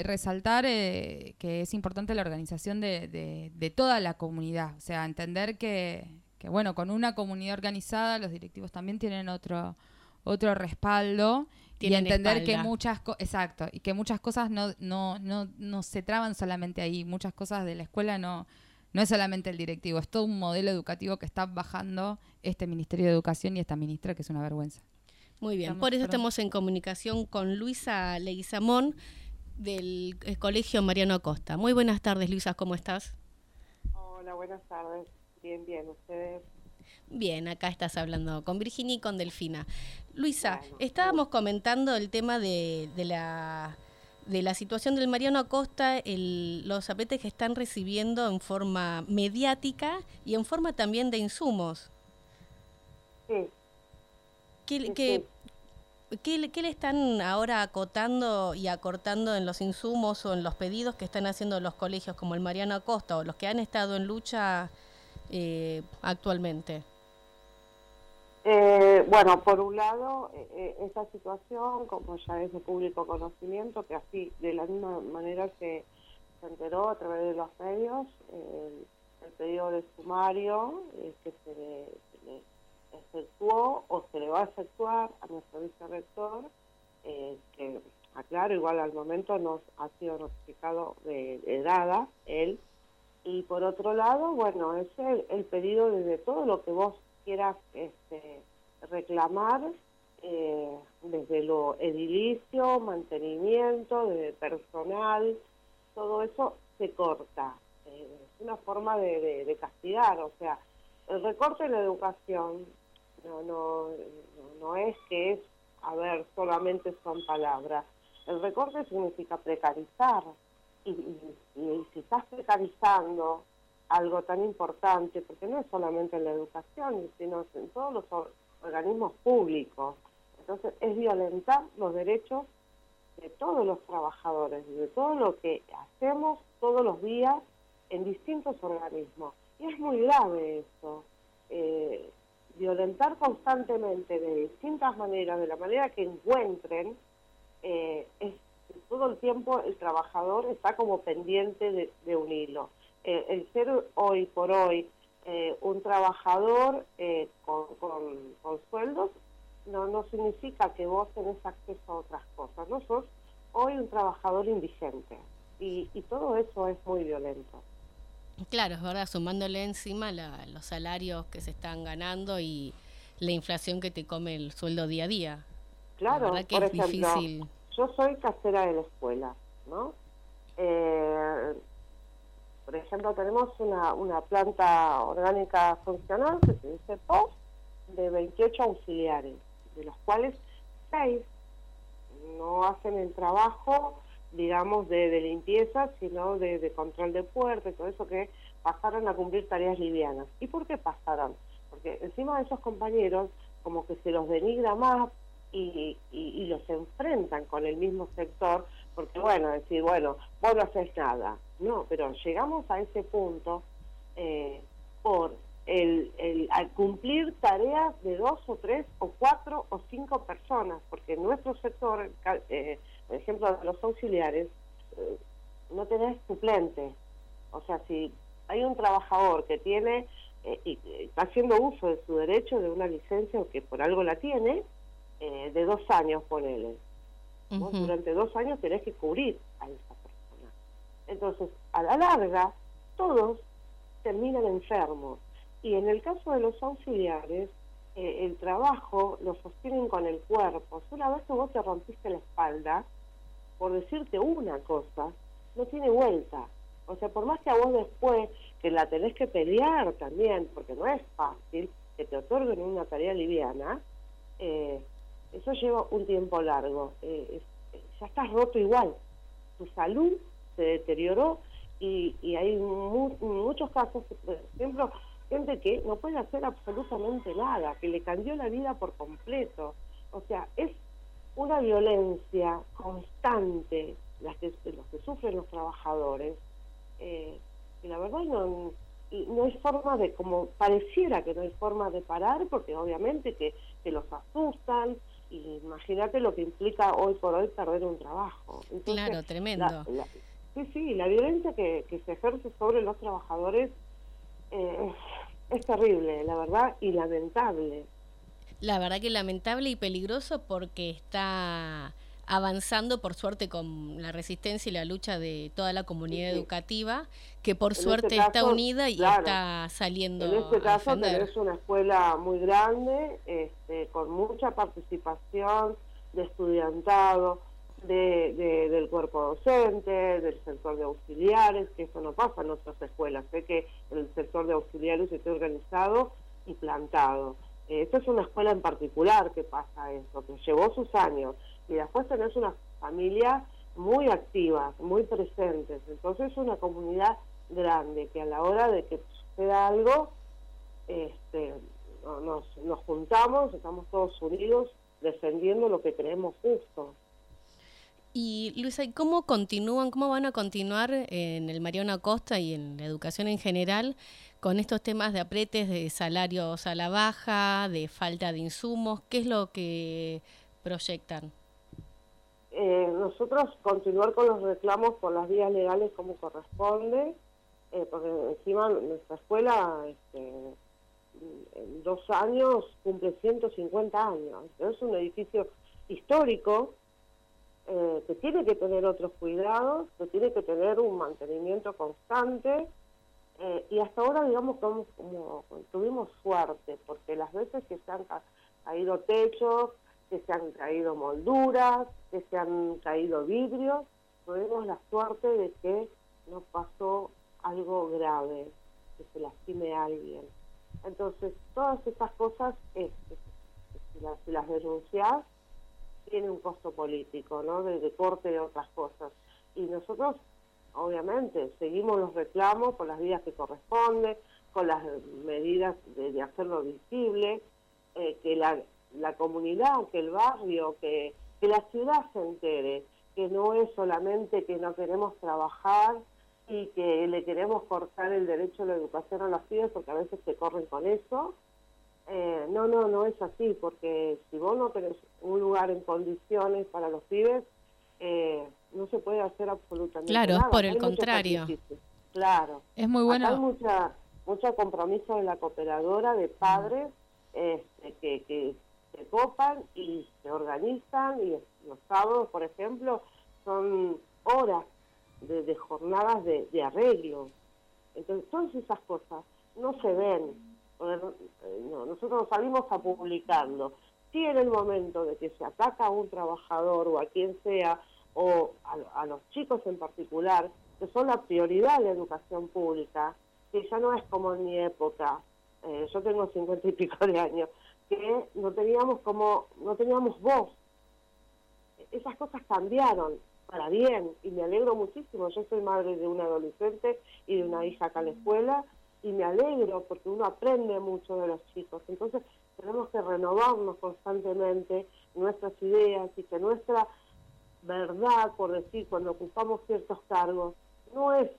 resaltar eh, que es importante la organización de, toda la comunidad. O sea, entender que, bueno, con una comunidad organizada los directivos también tienen otro, otro respaldo. y entender que muchas cosas, exacto, y que muchas cosas no, no, no, no se traban solamente ahí, muchas cosas de la escuela no, no es solamente el directivo, es todo un modelo educativo que está bajando este Ministerio de Educación y esta ministra, que es una vergüenza. Muy bien, por eso estamos en comunicación con Luisa Leguizamón del eh, Colegio Mariano Acosta. Muy buenas tardes, Luisa, ¿cómo estás? Hola, buenas tardes. Bien, bien, ¿ustedes? Bien, acá estás hablando con Virginia y con Delfina. Luisa, estábamos comentando el tema de la de la situación del Mariano Acosta, el, los apretes que están recibiendo en forma mediática y en forma también de insumos. Sí. ¿Qué, le están ahora acotando y acortando en los insumos o en los pedidos que están haciendo los colegios como el Mariano Acosta o los que han estado en lucha eh, actualmente? Eh, bueno, por un lado, eh, eh, esta situación, como ya es de público conocimiento, que así de la misma manera se, se enteró a través de los medios, el, pedido de sumario que se le, efectuó o se le va a efectuar a nuestro vicerrector, que aclaro, igual al momento nos ha sido notificado de, de dada él, y por otro lado, bueno, es el, el pedido de todo lo que vos quieras este, reclamar eh, desde lo edilicio, mantenimiento, de personal, todo eso se corta. Es una forma de, castigar, o sea, el recorte en la educación no, no, no es que es, a ver, solamente son palabras. El recorte significa precarizar. y si estás precarizando algo tan importante, porque no es solamente en la educación, sino en todos los organismos públicos. Entonces es violentar los derechos de todos los trabajadores, de todo lo que hacemos todos los días en distintos organismos. Y es muy grave eso. Eh, violentar constantemente de distintas maneras, de la manera que encuentren, eh, es todo el tiempo el trabajador está como pendiente de un hilo. Eh, el ser hoy por hoy eh, un trabajador eh, con, con, sueldos no, no significa que vos tenés acceso a otras cosas. No sos hoy un trabajador indigente. y, todo eso es muy violento. Claro, es verdad, sumándole encima los salarios que se están ganando y la inflación que te come el sueldo día a día. Claro, que por es ejemplo, difícil. Yo soy casera de la escuela, ¿no? Eh, por ejemplo, tenemos una, planta orgánica funcional que se dice POS de 28 auxiliares, de los cuales 6 no hacen el trabajo, digamos, de, limpieza, sino de, control de puertas, todo eso que pasaron a cumplir tareas livianas. ¿Y por qué pasaron? Porque encima de esos compañeros, como que se los denigra más y, y, los enfrentan con el mismo sector, porque bueno, decir, bueno, vos no haces nada. No, pero llegamos a ese punto eh, por el, el, al cumplir tareas de dos o tres o cuatro o cinco personas, porque en nuestro sector, eh, por ejemplo, los auxiliares, eh, no tenés suplente. O sea, si hay un trabajador que tiene eh, y está haciendo uso de su derecho de una licencia o que por algo la tiene, de dos años, ponele. Durante dos años tenés que cubrir a esa. Entonces, a la larga, todos terminan enfermos y en el caso de los auxiliares, eh, el trabajo lo sostienen con el cuerpo. Una vez que vos te rompiste la espalda, por decirte una cosa, no tiene vuelta. O sea, por más que a vos después, que la tenés que pelear también, porque no es fácil que te otorguen una tarea liviana, eh, eso lleva un tiempo largo. Eh, ya estás roto igual. Tu salud se deterioró y, y hay muchos casos, por ejemplo, gente que no puede hacer absolutamente nada, que le cambió la vida por completo. O sea, es una violencia constante las que, los que sufren los trabajadores. Eh, y la verdad no, no hay forma de, como pareciera que no hay forma de parar, porque obviamente que, que los asustan, y imagínate lo que implica hoy por hoy perder un trabajo. claro, tremendo. Sí, sí, la violencia que, que se ejerce sobre los trabajadores eh, es terrible, la verdad, y lamentable. La verdad que lamentable y peligroso porque está avanzando por suerte con la resistencia y la lucha de toda la comunidad educativa, que por este suerte está unida y está saliendo. En este caso tenés una escuela muy grande, este, con mucha participación de estudiantado, de, del cuerpo docente, del sector de auxiliares, que eso no pasa en otras escuelas. Sé que el sector de auxiliares está organizado y plantado. Eh, esta es una escuela en particular que pasa eso, que llevó sus años. Y después tenés una familia muy activa, muy presentes. Entonces es una comunidad grande que a la hora de que suceda algo, este, nos, nos juntamos, estamos todos unidos defendiendo lo que creemos justo. Y Luisa, ¿cómo continúan, cómo van a continuar en el Mariano Acosta y en la educación en general con estos temas de apretes de salarios a la baja, de falta de insumos? ¿Qué es lo que proyectan? Eh, nosotros continuar con los reclamos por las vías legales como corresponde, eh, porque encima nuestra escuela este, en dos años cumple 150 años. Es un edificio histórico eh, que tiene que tener otros cuidados, que tiene que tener un mantenimiento constante. Eh, y hasta ahora, digamos, como, tuvimos suerte, porque las veces que se han caído techos, que se han caído molduras, que se han caído vidrios, tuvimos la suerte de que no pasó algo grave, que se lastime a alguien. Entonces, todas estas cosas, este, si, las, si las denunciás, tiene un costo político, ¿no? De, corte de otras cosas. Y nosotros, obviamente, seguimos los reclamos con las vías que corresponden, con las medidas de, hacerlo visible, eh, que la, la comunidad, que el barrio, que, que la ciudad se entere, que no es solamente que no queremos trabajar y que le queremos cortar el derecho a la educación a los pibes porque a veces se corren con eso, eh, no, no, no es así, porque si vos no tenés un lugar en condiciones para los pibes, eh, no se puede hacer absolutamente nada. Claro, por el contrario. Claro. Es muy bueno. hay mucha, mucho compromiso de la cooperadora, de padres, este, que, que se copan y se organizan, y los sábados, por ejemplo, son horas de, jornadas de, de, arreglo. Entonces, todas esas cosas no se ven. Eh, no, nosotros salimos a publicarlo. Si en el momento de que se ataca a un trabajador o a quien sea, o a, los chicos en particular, que son la prioridad de la educación pública, que ya no es como en mi época, eh, yo tengo cincuenta y pico de años, que no teníamos como, no teníamos voz. Esas cosas cambiaron para bien y me alegro muchísimo. Yo soy madre de una adolescente y de una hija acá en la escuela y me alegro porque uno aprende mucho de los chicos. Entonces tenemos que renovarnos constantemente nuestras ideas y que nuestra verdad, por decir, cuando ocupamos ciertos cargos, no es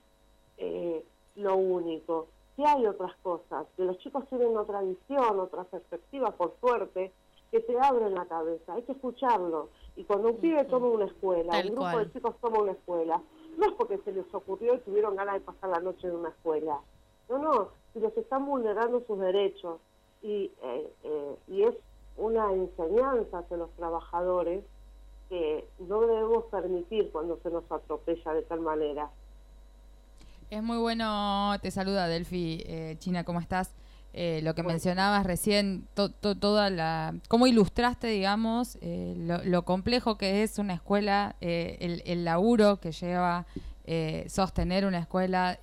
eh, lo único que hay otras cosas, que los chicos tienen otra visión, otra perspectiva, por suerte, que te abren la cabeza, hay que escucharlo. Y cuando un pibe toma una escuela, un grupo de chicos toma una escuela, no es porque se les ocurrió y tuvieron ganas de pasar la noche en una escuela. No, no, si los están vulnerando sus derechos. Y, eh, eh, y es una enseñanza hacia los trabajadores que no debemos permitir cuando se nos atropella de tal manera. Es muy bueno, te saluda Delfi, eh, China, ¿cómo estás? Eh, lo que mencionabas recién, toda la, cómo ilustraste, digamos, eh, lo, complejo que es una escuela, el, el, laburo que lleva sostener una escuela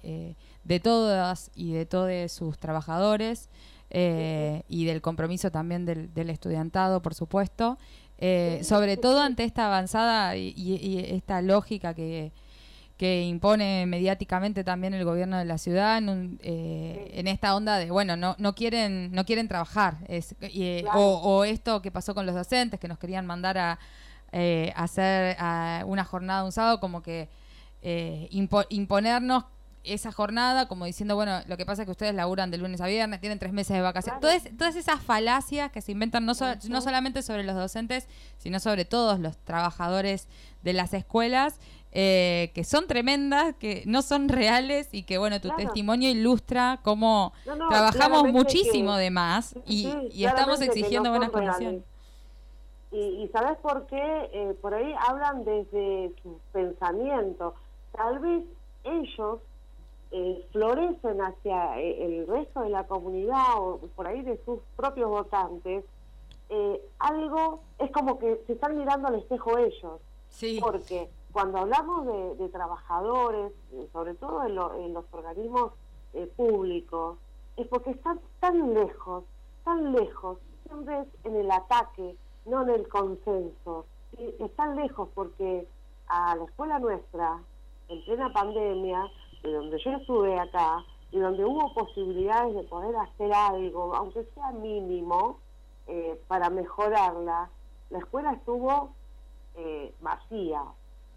de todas y de todos sus trabajadores y del compromiso también del, del estudiantado, por supuesto, sobre todo ante esta avanzada y esta lógica que que impone mediáticamente también el gobierno de la ciudad en, eh, en esta onda de bueno no no quieren no quieren trabajar. Es, eh, o, esto que pasó con los docentes que nos querían mandar a eh, hacer una jornada un sábado como que imponernos esa jornada como diciendo bueno lo que pasa es que ustedes laburan de lunes a viernes tienen tres meses de vacaciones todas, todas esas falacias que se inventan no, no solamente sobre los docentes sino sobre todos los trabajadores de las escuelas eh, que son tremendas, que no son reales y que, bueno, tu testimonio ilustra cómo trabajamos muchísimo de más y, estamos exigiendo buenas condiciones. Y, ¿sabes por qué? Eh, por ahí hablan desde su pensamiento. Tal vez ellos eh, florecen hacia el resto de la comunidad o por ahí de sus propios votantes. algo es como que se están mirando al espejo ellos. Sí. Porque cuando hablamos de, trabajadores, eh, sobre todo en, los organismos eh, públicos, es porque están tan lejos, tan lejos, siempre es en el ataque, no en el consenso. Y están lejos porque a la escuela nuestra, en plena pandemia, de donde yo estuve acá, y donde hubo posibilidades de poder hacer algo, aunque sea mínimo, eh, para mejorarla, la escuela estuvo vacía,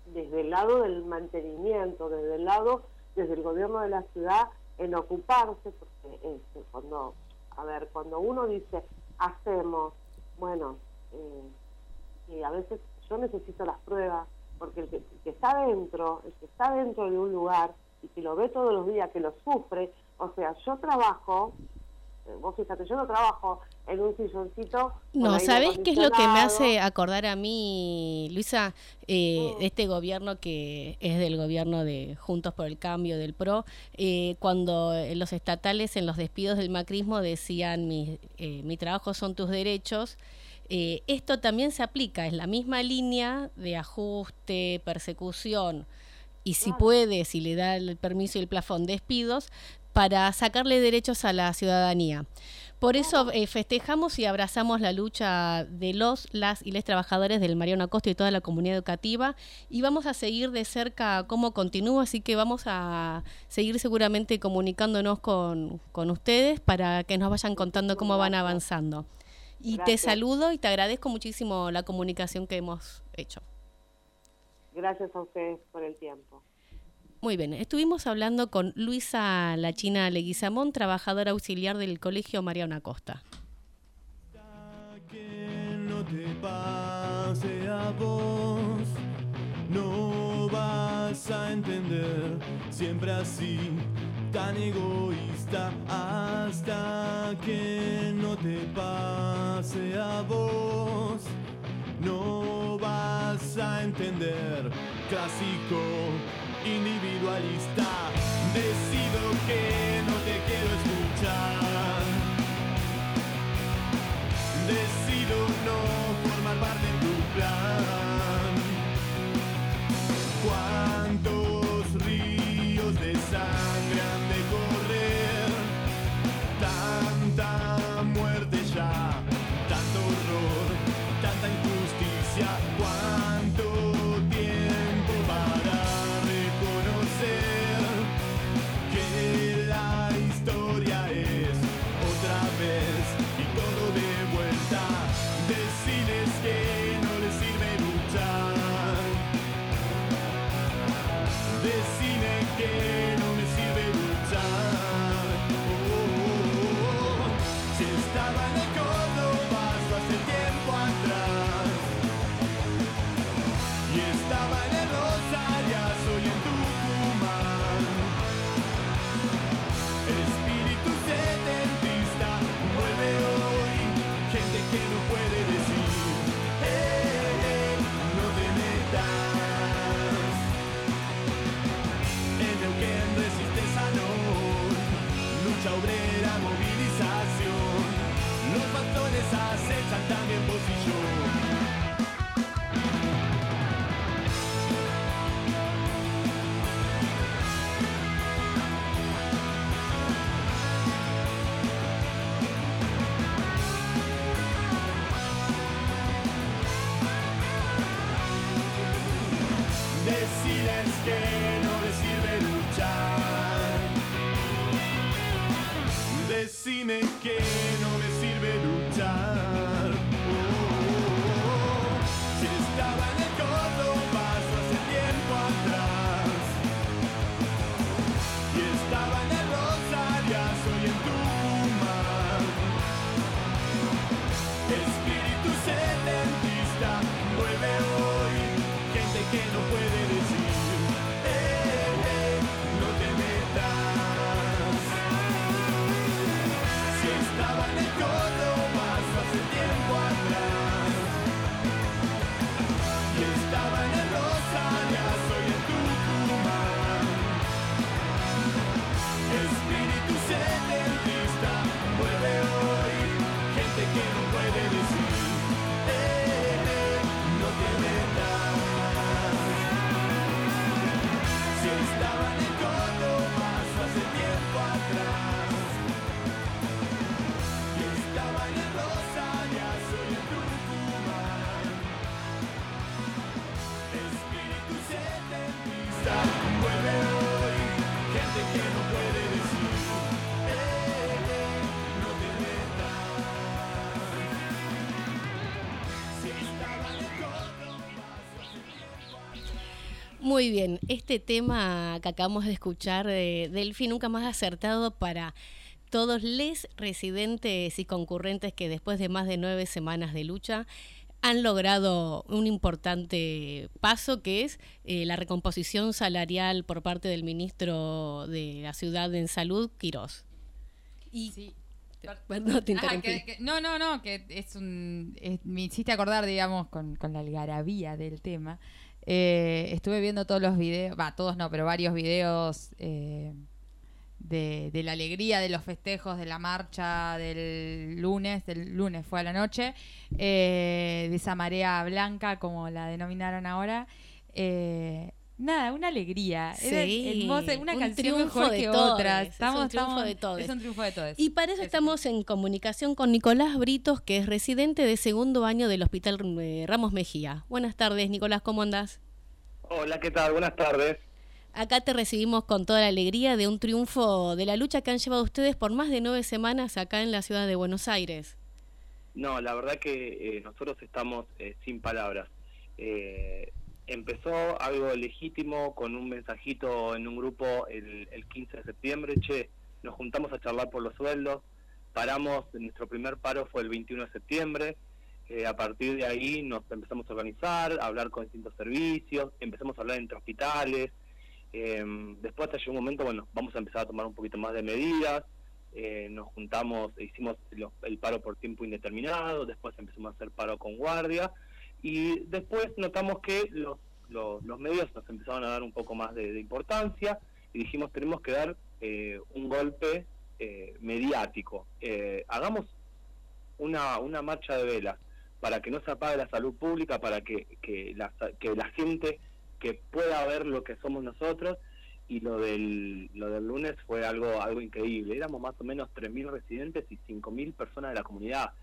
desde el lado del mantenimiento, desde el lado, desde el gobierno de la ciudad, en ocuparse, porque este, cuando, a ver, cuando uno dice, hacemos, bueno, eh, y a veces yo necesito las pruebas, porque el que, está dentro, el que está dentro de un lugar y que lo ve todos los días, que lo sufre, o sea, yo trabajo, eh, vos fíjate, yo no trabajo en un silloncito. No, ¿sabés qué es lo que me hace acordar a mí, Luisa? Eh, mm. Este gobierno que es del gobierno de Juntos por el Cambio, del PRO, eh, cuando los estatales en los despidos del macrismo decían mi, eh, mi trabajo son tus derechos. esto también se aplica, es la misma línea de ajuste, persecución y si puede, si le da el permiso y el plafón, despidos, para sacarle derechos a la ciudadanía. Por eso eh, festejamos y abrazamos la lucha de los, las y les trabajadores del Mariano Acosta y toda la comunidad educativa y vamos a seguir de cerca cómo continúa, así que vamos a seguir seguramente comunicándonos con, con ustedes para que nos vayan contando cómo van avanzando. Y te saludo y te agradezco muchísimo la comunicación que hemos hecho. Gracias a ustedes por el tiempo. Muy bien, estuvimos hablando con Luisa La China Leguizamón, trabajadora auxiliar del Colegio Mariana Costa. Que no te pase a vos, no vas a entender, siempre así, tan egoísta, hasta que no te pase a vos, no vas a entender, clásico individualista. Decido que no Muy bien, este tema que acabamos de escuchar de Delphi nunca más acertado para todos les residentes y concurrentes que después de más de nueve semanas de lucha han logrado un importante paso que es eh, la recomposición salarial por parte del ministro de la ciudad en salud, Quirós. Y Sí. Perdón, te Ah, que- que- no, no, no, que es un. es- me hiciste acordar, digamos, con, con la algarabía del tema. Eh, estuve viendo todos los videos, va, todos no, pero varios videos eh, de, de la alegría, de los festejos, de la marcha del lunes, del lunes fue a la noche, eh, de esa marea blanca, como la denominaron ahora. Nada, una alegría. Era Sí, hermosa, una un canción triunfo mejor de que todes, otra. es un Estamos, triunfo estamos- de todes. Es un triunfo de todos. Y para eso estamos en comunicación con Nicolás Britos, que es residente de segundo año del Hospital eh, Ramos Mejía. Buenas tardes, Nicolás, ¿cómo andás? Hola, ¿qué tal? Buenas tardes. Acá te recibimos con toda la alegría de un triunfo de la lucha que han llevado ustedes por más de nueve semanas acá en la ciudad de Buenos Aires. No, la verdad que eh, nosotros estamos eh, sin palabras. Eh, empezó algo legítimo con un mensajito en un grupo el, el 15 de septiembre, che, nos juntamos a charlar por los sueldos, paramos, nuestro primer paro fue el 21 de septiembre, eh, a partir de ahí nos empezamos a organizar, a hablar con distintos servicios, empezamos a hablar entre hospitales, eh, después hasta llegó un momento, bueno, vamos a empezar a tomar un poquito más de medidas, eh, nos juntamos, hicimos el paro por tiempo indeterminado, después empezamos a hacer paro con guardia y después notamos que los, los, medios nos empezaron a dar un poco más de, importancia y dijimos tenemos que dar eh, un golpe eh, mediático. Eh, hagamos una, una marcha de velas para que no se apague la salud pública, para que, que, la, que la gente que pueda ver lo que somos nosotros y lo del, lo del lunes fue algo, algo increíble. Éramos más o menos 3.000 residentes y 5.000 personas de la comunidad.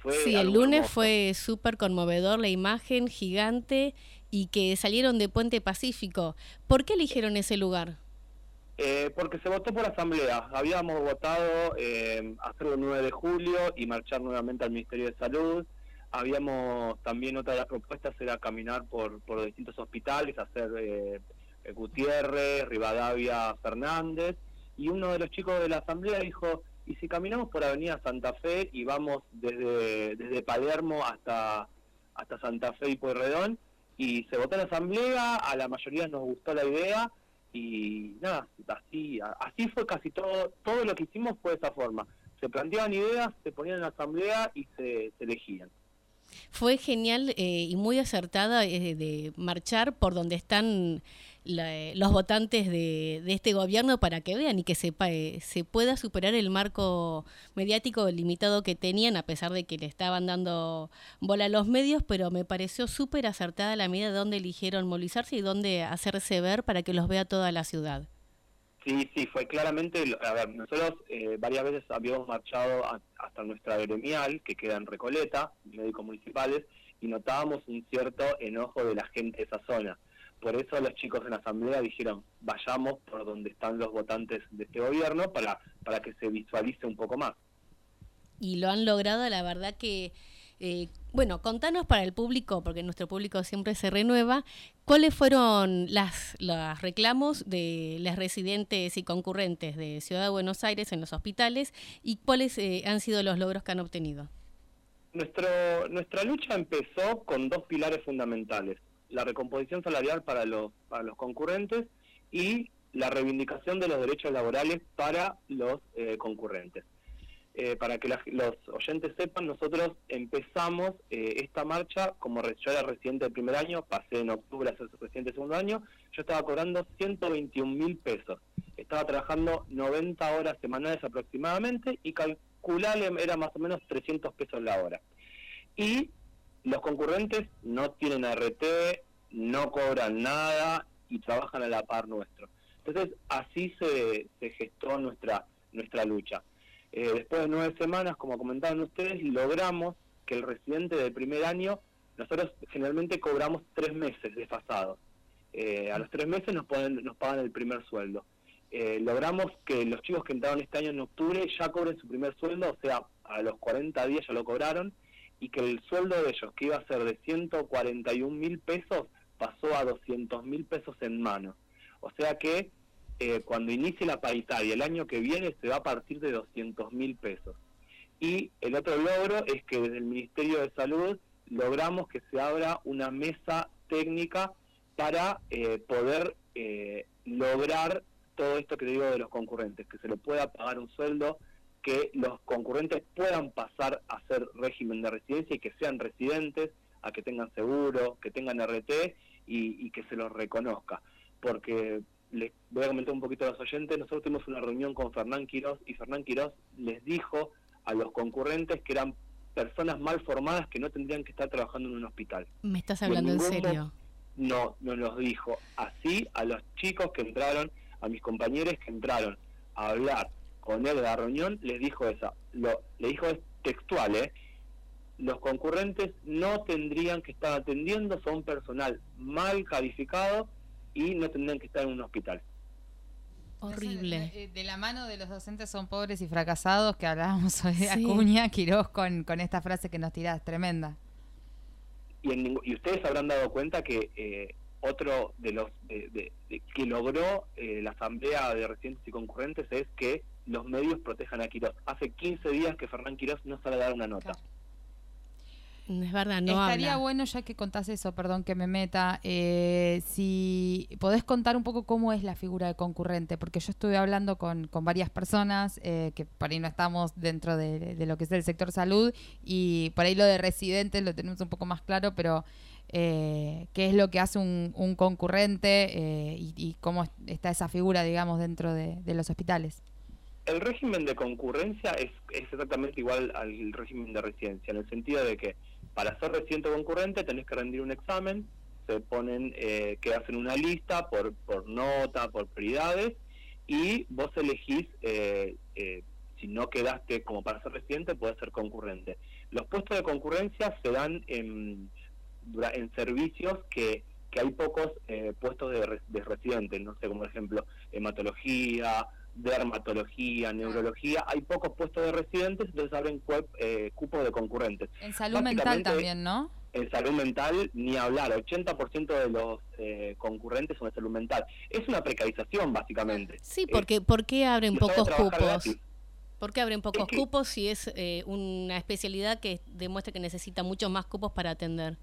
Fue sí, el lunes fue súper conmovedor la imagen gigante y que salieron de Puente Pacífico. ¿Por qué eligieron ese lugar? Eh, porque se votó por asamblea. Habíamos votado eh, hacerlo el 9 de julio y marchar nuevamente al Ministerio de Salud. Habíamos también otra de las propuestas era caminar por, por distintos hospitales, hacer eh, Gutiérrez, Rivadavia, Fernández. Y uno de los chicos de la asamblea dijo, ¿y si caminamos por Avenida Santa Fe y vamos desde, desde Palermo hasta, hasta Santa Fe y Pueyrredón? Y se votó en asamblea, a la mayoría nos gustó la idea y nada, así, así fue casi todo, todo lo que hicimos fue de esa forma. Se planteaban ideas, se ponían en asamblea y se, elegían. Fue genial eh, y muy acertada eh, de marchar por donde están los votantes de, este gobierno para que vean y que sepa, eh, se pueda superar el marco mediático limitado que tenían, a pesar de que le estaban dando bola a los medios, pero me pareció súper acertada la medida de dónde eligieron movilizarse y dónde hacerse ver para que los vea toda la ciudad. Sí, sí, fue claramente, a ver, nosotros eh, varias veces habíamos marchado hasta nuestra gremial, que queda en Recoleta, médicos municipales, y notábamos un cierto enojo de la gente de esa zona por eso los chicos en la asamblea dijeron, vayamos por donde están los votantes de este gobierno para, para que se visualice un poco más. Y lo han logrado, la verdad que, eh, bueno, contanos para el público, porque nuestro público siempre se renueva, ¿cuáles fueron las, los reclamos de las residentes y concurrentes de Ciudad de Buenos Aires en los hospitales y cuáles eh, han sido los logros que han obtenido? Nuestro, nuestra lucha empezó con dos pilares fundamentales la recomposición salarial para los, para los concurrentes y la reivindicación de los derechos laborales para los eh, concurrentes. Eh, para que los oyentes sepan, nosotros empezamos eh, esta marcha como yo era residente del primer año, pasé en octubre a ser residente del segundo año, yo estaba cobrando 121 mil pesos. Estaba trabajando 90 horas semanales aproximadamente y calculable era más o menos 300 pesos la hora. Y los concurrentes no tienen RT, no cobran nada y trabajan a la par nuestro. Entonces, así se, se gestó nuestra, nuestra lucha. Eh, después de nueve semanas, como comentaban ustedes, logramos que el residente del primer año, nosotros generalmente cobramos tres meses desfasados. Eh, a los tres meses nos, nos pagan el primer sueldo. Eh, logramos que los chicos que entraron este año en octubre ya cobren su primer sueldo, o sea, a los 40 días ya lo cobraron, y que el sueldo de ellos, que iba a ser de 141 mil pesos, pasó a 200 mil pesos en mano. O sea que eh, cuando inicie la paritaria el año que viene se va a partir de 200 mil pesos. Y el otro logro es que desde el Ministerio de Salud logramos que se abra una mesa técnica para eh, poder eh, lograr todo esto que digo de los concurrentes, que se le pueda pagar un sueldo que los concurrentes puedan pasar a ser régimen de residencia y que sean residentes, a que tengan seguro, que tengan RT y, que se los reconozca. Porque les voy a comentar un poquito a los oyentes, nosotros tuvimos una reunión con Fernán Quirós y Fernán Quirós les dijo a los concurrentes que eran personas mal formadas que no tendrían que estar trabajando en un hospital. ¿Me estás hablando en, serio? No, no nos dijo. Así a los chicos que entraron, a mis compañeros que entraron a hablar de la reunión, les dijo esa. Lo, le dijo textual, ¿eh? Los concurrentes no tendrían que estar atendiendo, son personal mal calificado y no tendrían que estar en un hospital. Horrible. Eh, de, la mano de los docentes son pobres y fracasados, que hablábamos hoy de Acuña, Quiroz, con, con esta frase que nos tirás, tremenda. Y, y ustedes habrán dado cuenta que eh, otro de los de, que logró eh, la asamblea de residentes y concurrentes es que los medios protejan a Quirós. Hace 15 días que Fernán Quirós no sale a dar una nota. Es verdad, no Estaría bueno, ya que contás eso, perdón que me meta, eh, si podés contar un poco cómo es la figura de concurrente, porque yo estuve hablando con, con varias personas eh, que por ahí no estamos dentro de, lo que es el sector salud y por ahí lo de residentes lo tenemos un poco más claro, pero eh, qué es lo que hace un, un concurrente y, cómo está esa figura, digamos, dentro de, de los hospitales. El régimen de concurrencia es, es exactamente igual al régimen de residencia, en el sentido de que para ser residente concurrente tenés que rendir un examen, se ponen, eh, que hacen una lista por, por nota, por prioridades, y vos elegís, eh, eh, si no quedaste como para ser residente, puedes ser concurrente. Los puestos de concurrencia se dan en, en servicios que, que hay pocos eh, puestos de, de residentes, no sé, como por ejemplo hematología, dermatología, neurología, hay pocos puestos de residentes, entonces abren eh, cupos de concurrentes. En salud mental también, ¿no? En salud mental, ni hablar, 80% de los eh, concurrentes son de salud mental. Es una precarización, básicamente. Sí, porque ¿por qué abren pocos cupos? ¿Por qué abren pocos cupos si es eh, una especialidad que demuestra que necesita muchos más cupos para atender?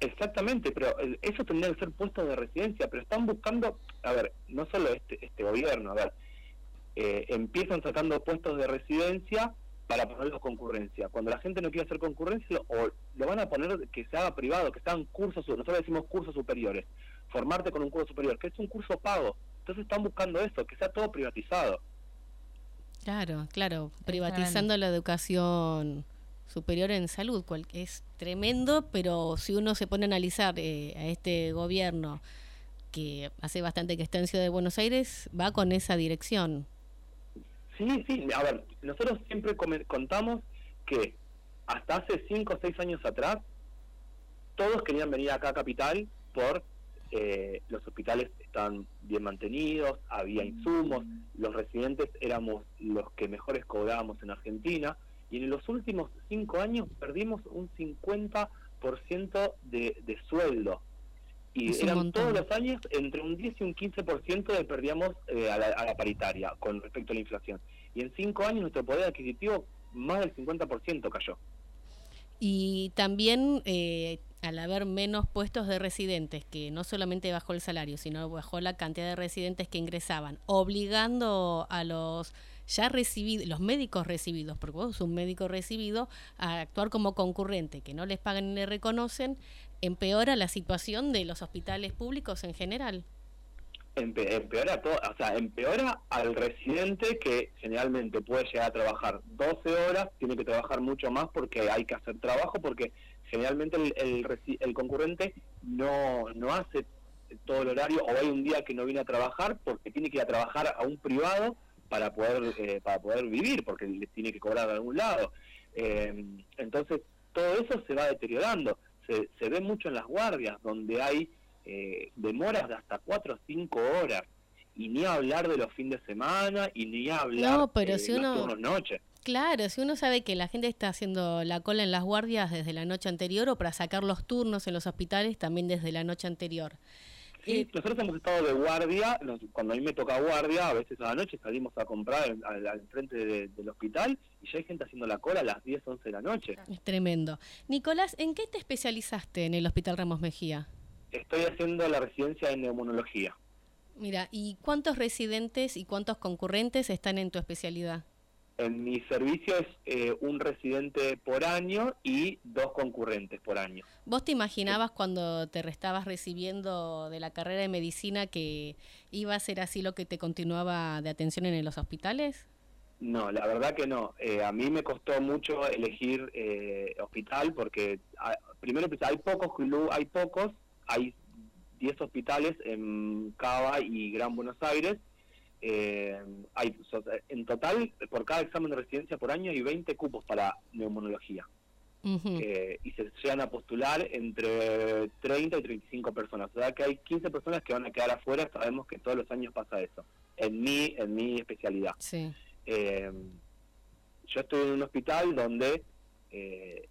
Exactamente, pero eso tendría que ser puestos de residencia, pero están buscando, a ver, no solo este, este gobierno, a ver, eh, empiezan sacando puestos de residencia para ponerlos concurrencia. Cuando la gente no quiere hacer concurrencia, o lo van a poner que se haga privado, que sean cursos, nosotros decimos cursos superiores, formarte con un curso superior, que es un curso pago. Entonces están buscando eso, que sea todo privatizado. Claro, claro, privatizando la educación superior en salud, cual, es tremendo, pero si uno se pone a analizar eh, a este gobierno que hace bastante que está en Ciudad de Buenos Aires, va con esa dirección. Sí, sí, a ver, nosotros siempre contamos que hasta hace 5 o 6 años atrás, todos querían venir acá a Capital por eh, los hospitales estaban bien mantenidos, había insumos, los residentes éramos los que mejores cobrábamos en Argentina, y en los últimos 5 años perdimos un 50% de, de sueldo y eran todos los años entre un 10 y un 15% de perdíamos eh, a, la, paritaria con respecto a la inflación. Y en cinco años nuestro poder adquisitivo más del 50% cayó. Y también eh, al haber menos puestos de residentes, que no solamente bajó el salario, sino bajó la cantidad de residentes que ingresaban, obligando a los ya recibidos, los médicos recibidos, porque vos sos un médico recibido, a actuar como concurrente, que no les pagan ni le reconocen, empeora la situación de los hospitales públicos en general. empeora todo, o sea, empeora al residente que generalmente puede llegar a trabajar 12 horas, tiene que trabajar mucho más porque hay que hacer trabajo, porque generalmente el, el, concurrente no, no hace todo el horario o hay un día que no viene a trabajar porque tiene que ir a trabajar a un privado para poder eh, para poder vivir porque tiene que cobrar de algún lado eh, entonces todo eso se va deteriorando se, ve mucho en las guardias, donde hay eh, demoras de hasta 4 o 5 horas. Y ni hablar de los fines de semana, y ni hablar no, pero si uno, noche. Claro, si uno sabe que la gente está haciendo la cola en las guardias desde la noche anterior o para sacar los turnos en los hospitales también desde la noche anterior. Sí, nosotros hemos estado de guardia, cuando a mí me toca guardia, a veces a la noche salimos a comprar al, frente del hospital y ya hay gente haciendo la cola a las 10, 11 de la noche. Es tremendo. Nicolás, ¿en qué te especializaste en el Hospital Ramos Mejía? Estoy haciendo la residencia en neumonología. Mira, ¿y cuántos residentes y cuántos concurrentes están en tu especialidad? En mi servicio es eh, un residente por año y dos concurrentes por año. ¿Vos te imaginabas cuando te restabas recibiendo de la carrera de medicina que iba a ser así lo que te continuaba de atención en los hospitales? No, la verdad que no. Eh, a mí me costó mucho elegir eh, hospital porque ah, primero hay pocos, hay pocos, hay 10 hospitales en Cava y Gran Buenos Aires eh, hay, en total, por cada examen de residencia por año hay 20 cupos para neumonología. Eh, y se llegan a postular entre 30 y 35 personas. O sea que hay 15 personas que van a quedar afuera. Sabemos que todos los años pasa eso. En mi, en mi especialidad. Eh, yo estoy en un hospital donde eh,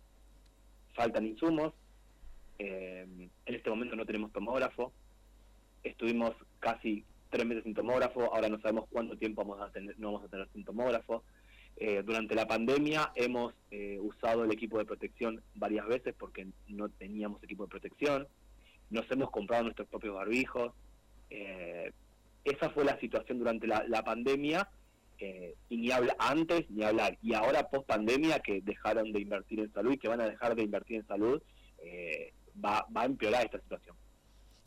faltan insumos. en este momento no tenemos tomógrafo. Estuvimos casi tres meses sin tomógrafo, ahora no sabemos cuánto tiempo vamos a tener, no vamos a tener sin tomógrafo. Eh, durante la pandemia hemos eh, usado el equipo de protección varias veces porque no teníamos equipo de protección. Nos hemos comprado nuestros propios barbijos. Eh, esa fue la situación durante la, pandemia y ni habla antes ni hablar. Y ahora post pandemia que dejaron de invertir en salud y que van a dejar de invertir en salud, va, va a empeorar esta situación.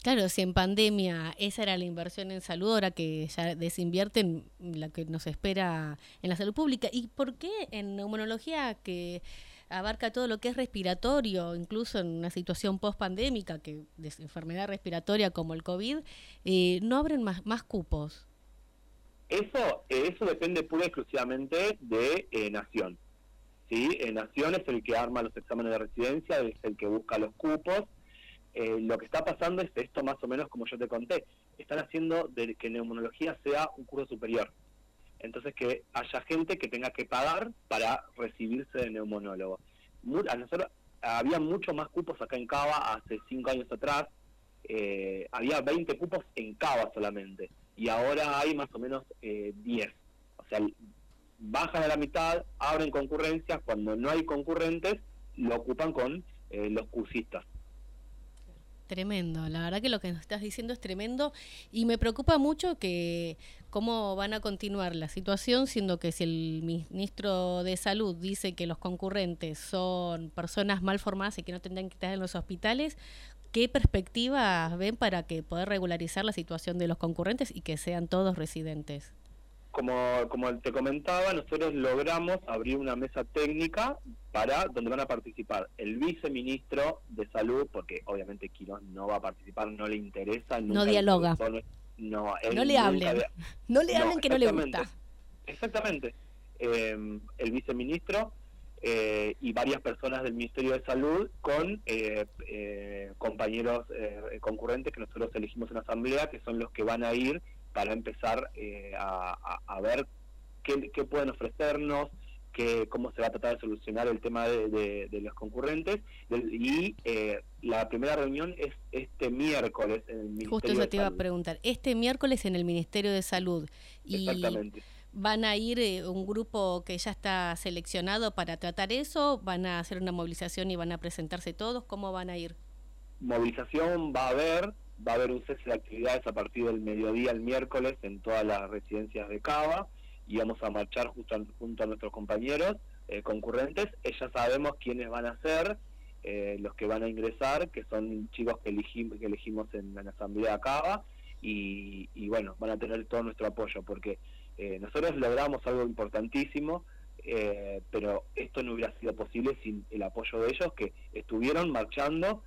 Claro, si en pandemia esa era la inversión en salud, ahora que ya desinvierten la que nos espera en la salud pública. ¿Y por qué en neumonología que abarca todo lo que es respiratorio, incluso en una situación post-pandémica, que de enfermedad respiratoria como el COVID, eh, no abren más, más cupos? Eso, eso depende pura y exclusivamente de eh, Nación. ¿sí? Eh, Nación es el que arma los exámenes de residencia, es el que busca los cupos eh, lo que está pasando es esto más o menos como yo te conté. Están haciendo de que neumonología sea un curso superior. Entonces que haya gente que tenga que pagar para recibirse de neumonólogo. a nosotros había mucho más cupos acá en Cava hace cinco años atrás. Eh, había 20 cupos en Cava solamente. Y ahora hay más o menos eh, 10. O sea, bajan a la mitad, abren concurrencias. Cuando no hay concurrentes, lo ocupan con eh, los cursistas. Tremendo, la verdad que lo que nos estás diciendo es tremendo y me preocupa mucho que cómo van a continuar la situación, siendo que si el ministro de Salud dice que los concurrentes son personas mal formadas y que no tendrán que estar en los hospitales, ¿qué perspectivas ven para que poder regularizar la situación de los concurrentes y que sean todos residentes? Como, como te comentaba, nosotros logramos abrir una mesa técnica para donde van a participar el viceministro de salud, porque obviamente Quirós no va a participar, no le interesa. No dialoga. no, no le hablen. No le hablen que no le gusta. Exactamente. Eh, el viceministro eh, y varias personas del Ministerio de Salud con eh, compañeros concurrentes que nosotros elegimos en asamblea, que son los que van a ir para empezar eh, a, ver qué, pueden ofrecernos, que, cómo se va a tratar de solucionar el tema de, los concurrentes. Y eh, la primera reunión es este miércoles en el Ministerio Justo eso te iba a preguntar. Este miércoles en el Ministerio de Salud. Y Exactamente. ¿Van a ir eh, un grupo que ya está seleccionado para tratar eso? ¿Van a hacer una movilización y van a presentarse todos? ¿Cómo van a ir? Movilización va a haber, va a haber un cese de actividades a partir del mediodía el miércoles en todas las residencias de Cava y vamos a marchar justo junto a nuestros compañeros eh, concurrentes. Ya sabemos quiénes van a ser eh, los que van a ingresar, que son chicos que elegimos, que elegimos en, la asamblea de Cava y, bueno, van a tener todo nuestro apoyo porque eh, nosotros logramos algo importantísimo. pero esto no hubiera sido posible sin el apoyo de ellos que estuvieron marchando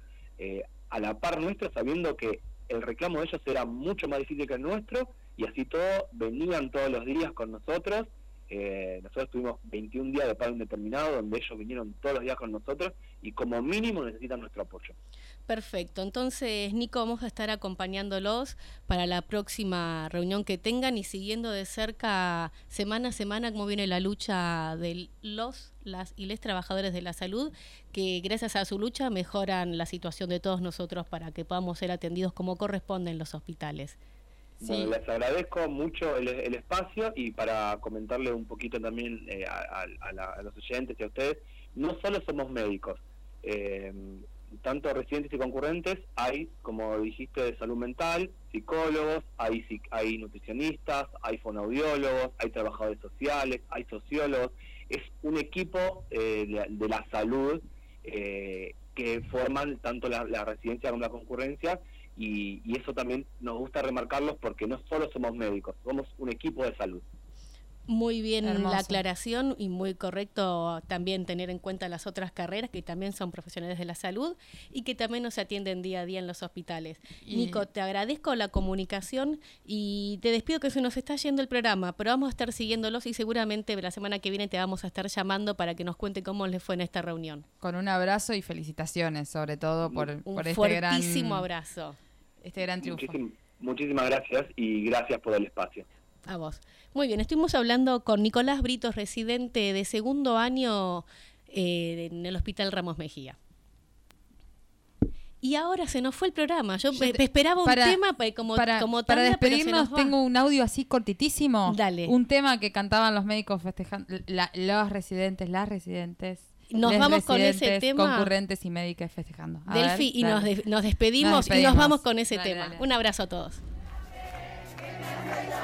a la par nuestra, sabiendo que el reclamo de ellos era mucho más difícil que el nuestro, y así todo, venían todos los días con nosotros. Eh, nosotros tuvimos 21 días de pago indeterminado, donde ellos vinieron todos los días con nosotros, y como mínimo necesitan nuestro apoyo. Perfecto, entonces Nico, vamos a estar acompañándolos para la próxima reunión que tengan y siguiendo de cerca semana a semana cómo viene la lucha de los, las y les trabajadores de la salud, que gracias a su lucha mejoran la situación de todos nosotros para que podamos ser atendidos como corresponde en los hospitales. Sí. les agradezco mucho el, espacio y para comentarle un poquito también eh, a, los oyentes y a ustedes, no solo somos médicos. Eh, tanto residentes y concurrentes, hay, como dijiste, de salud mental, psicólogos, hay, hay nutricionistas, hay fonoaudiólogos, hay trabajadores sociales, hay sociólogos. Es un equipo eh, de, la salud eh, que forman tanto la, residencia como la concurrencia y, y eso también nos gusta remarcarlos porque no solo somos médicos, somos un equipo de salud. Muy bien la aclaración y muy correcto también tener en cuenta las otras carreras que también son profesionales de la salud y que también nos atienden día a día en los hospitales. Nico, te agradezco la comunicación y te despido que se nos está yendo el programa, pero vamos a estar siguiéndolos y seguramente la semana que viene te vamos a estar llamando para que nos cuente cómo les fue en esta reunión. Con un abrazo y felicitaciones, sobre todo por, un por este gran abrazo. Este gran triunfo. muchísimas gracias y gracias por el espacio. A vos. Muy bien, estuvimos hablando con Nicolás Britos, residente de segundo año eh, en el Hospital Ramos Mejía. y ahora se nos fue el programa. Yo, esperaba un tema como, para, como Para despedirnos, tengo un audio así cortitísimo. Dale. Un tema que cantaban los médicos festejando, los residentes, las residentes. Nos vamos con ese tema. Concurrentes y médicas festejando. Delphi, y nos, despedimos y nos vamos con ese tema. Un abrazo a todos. Soy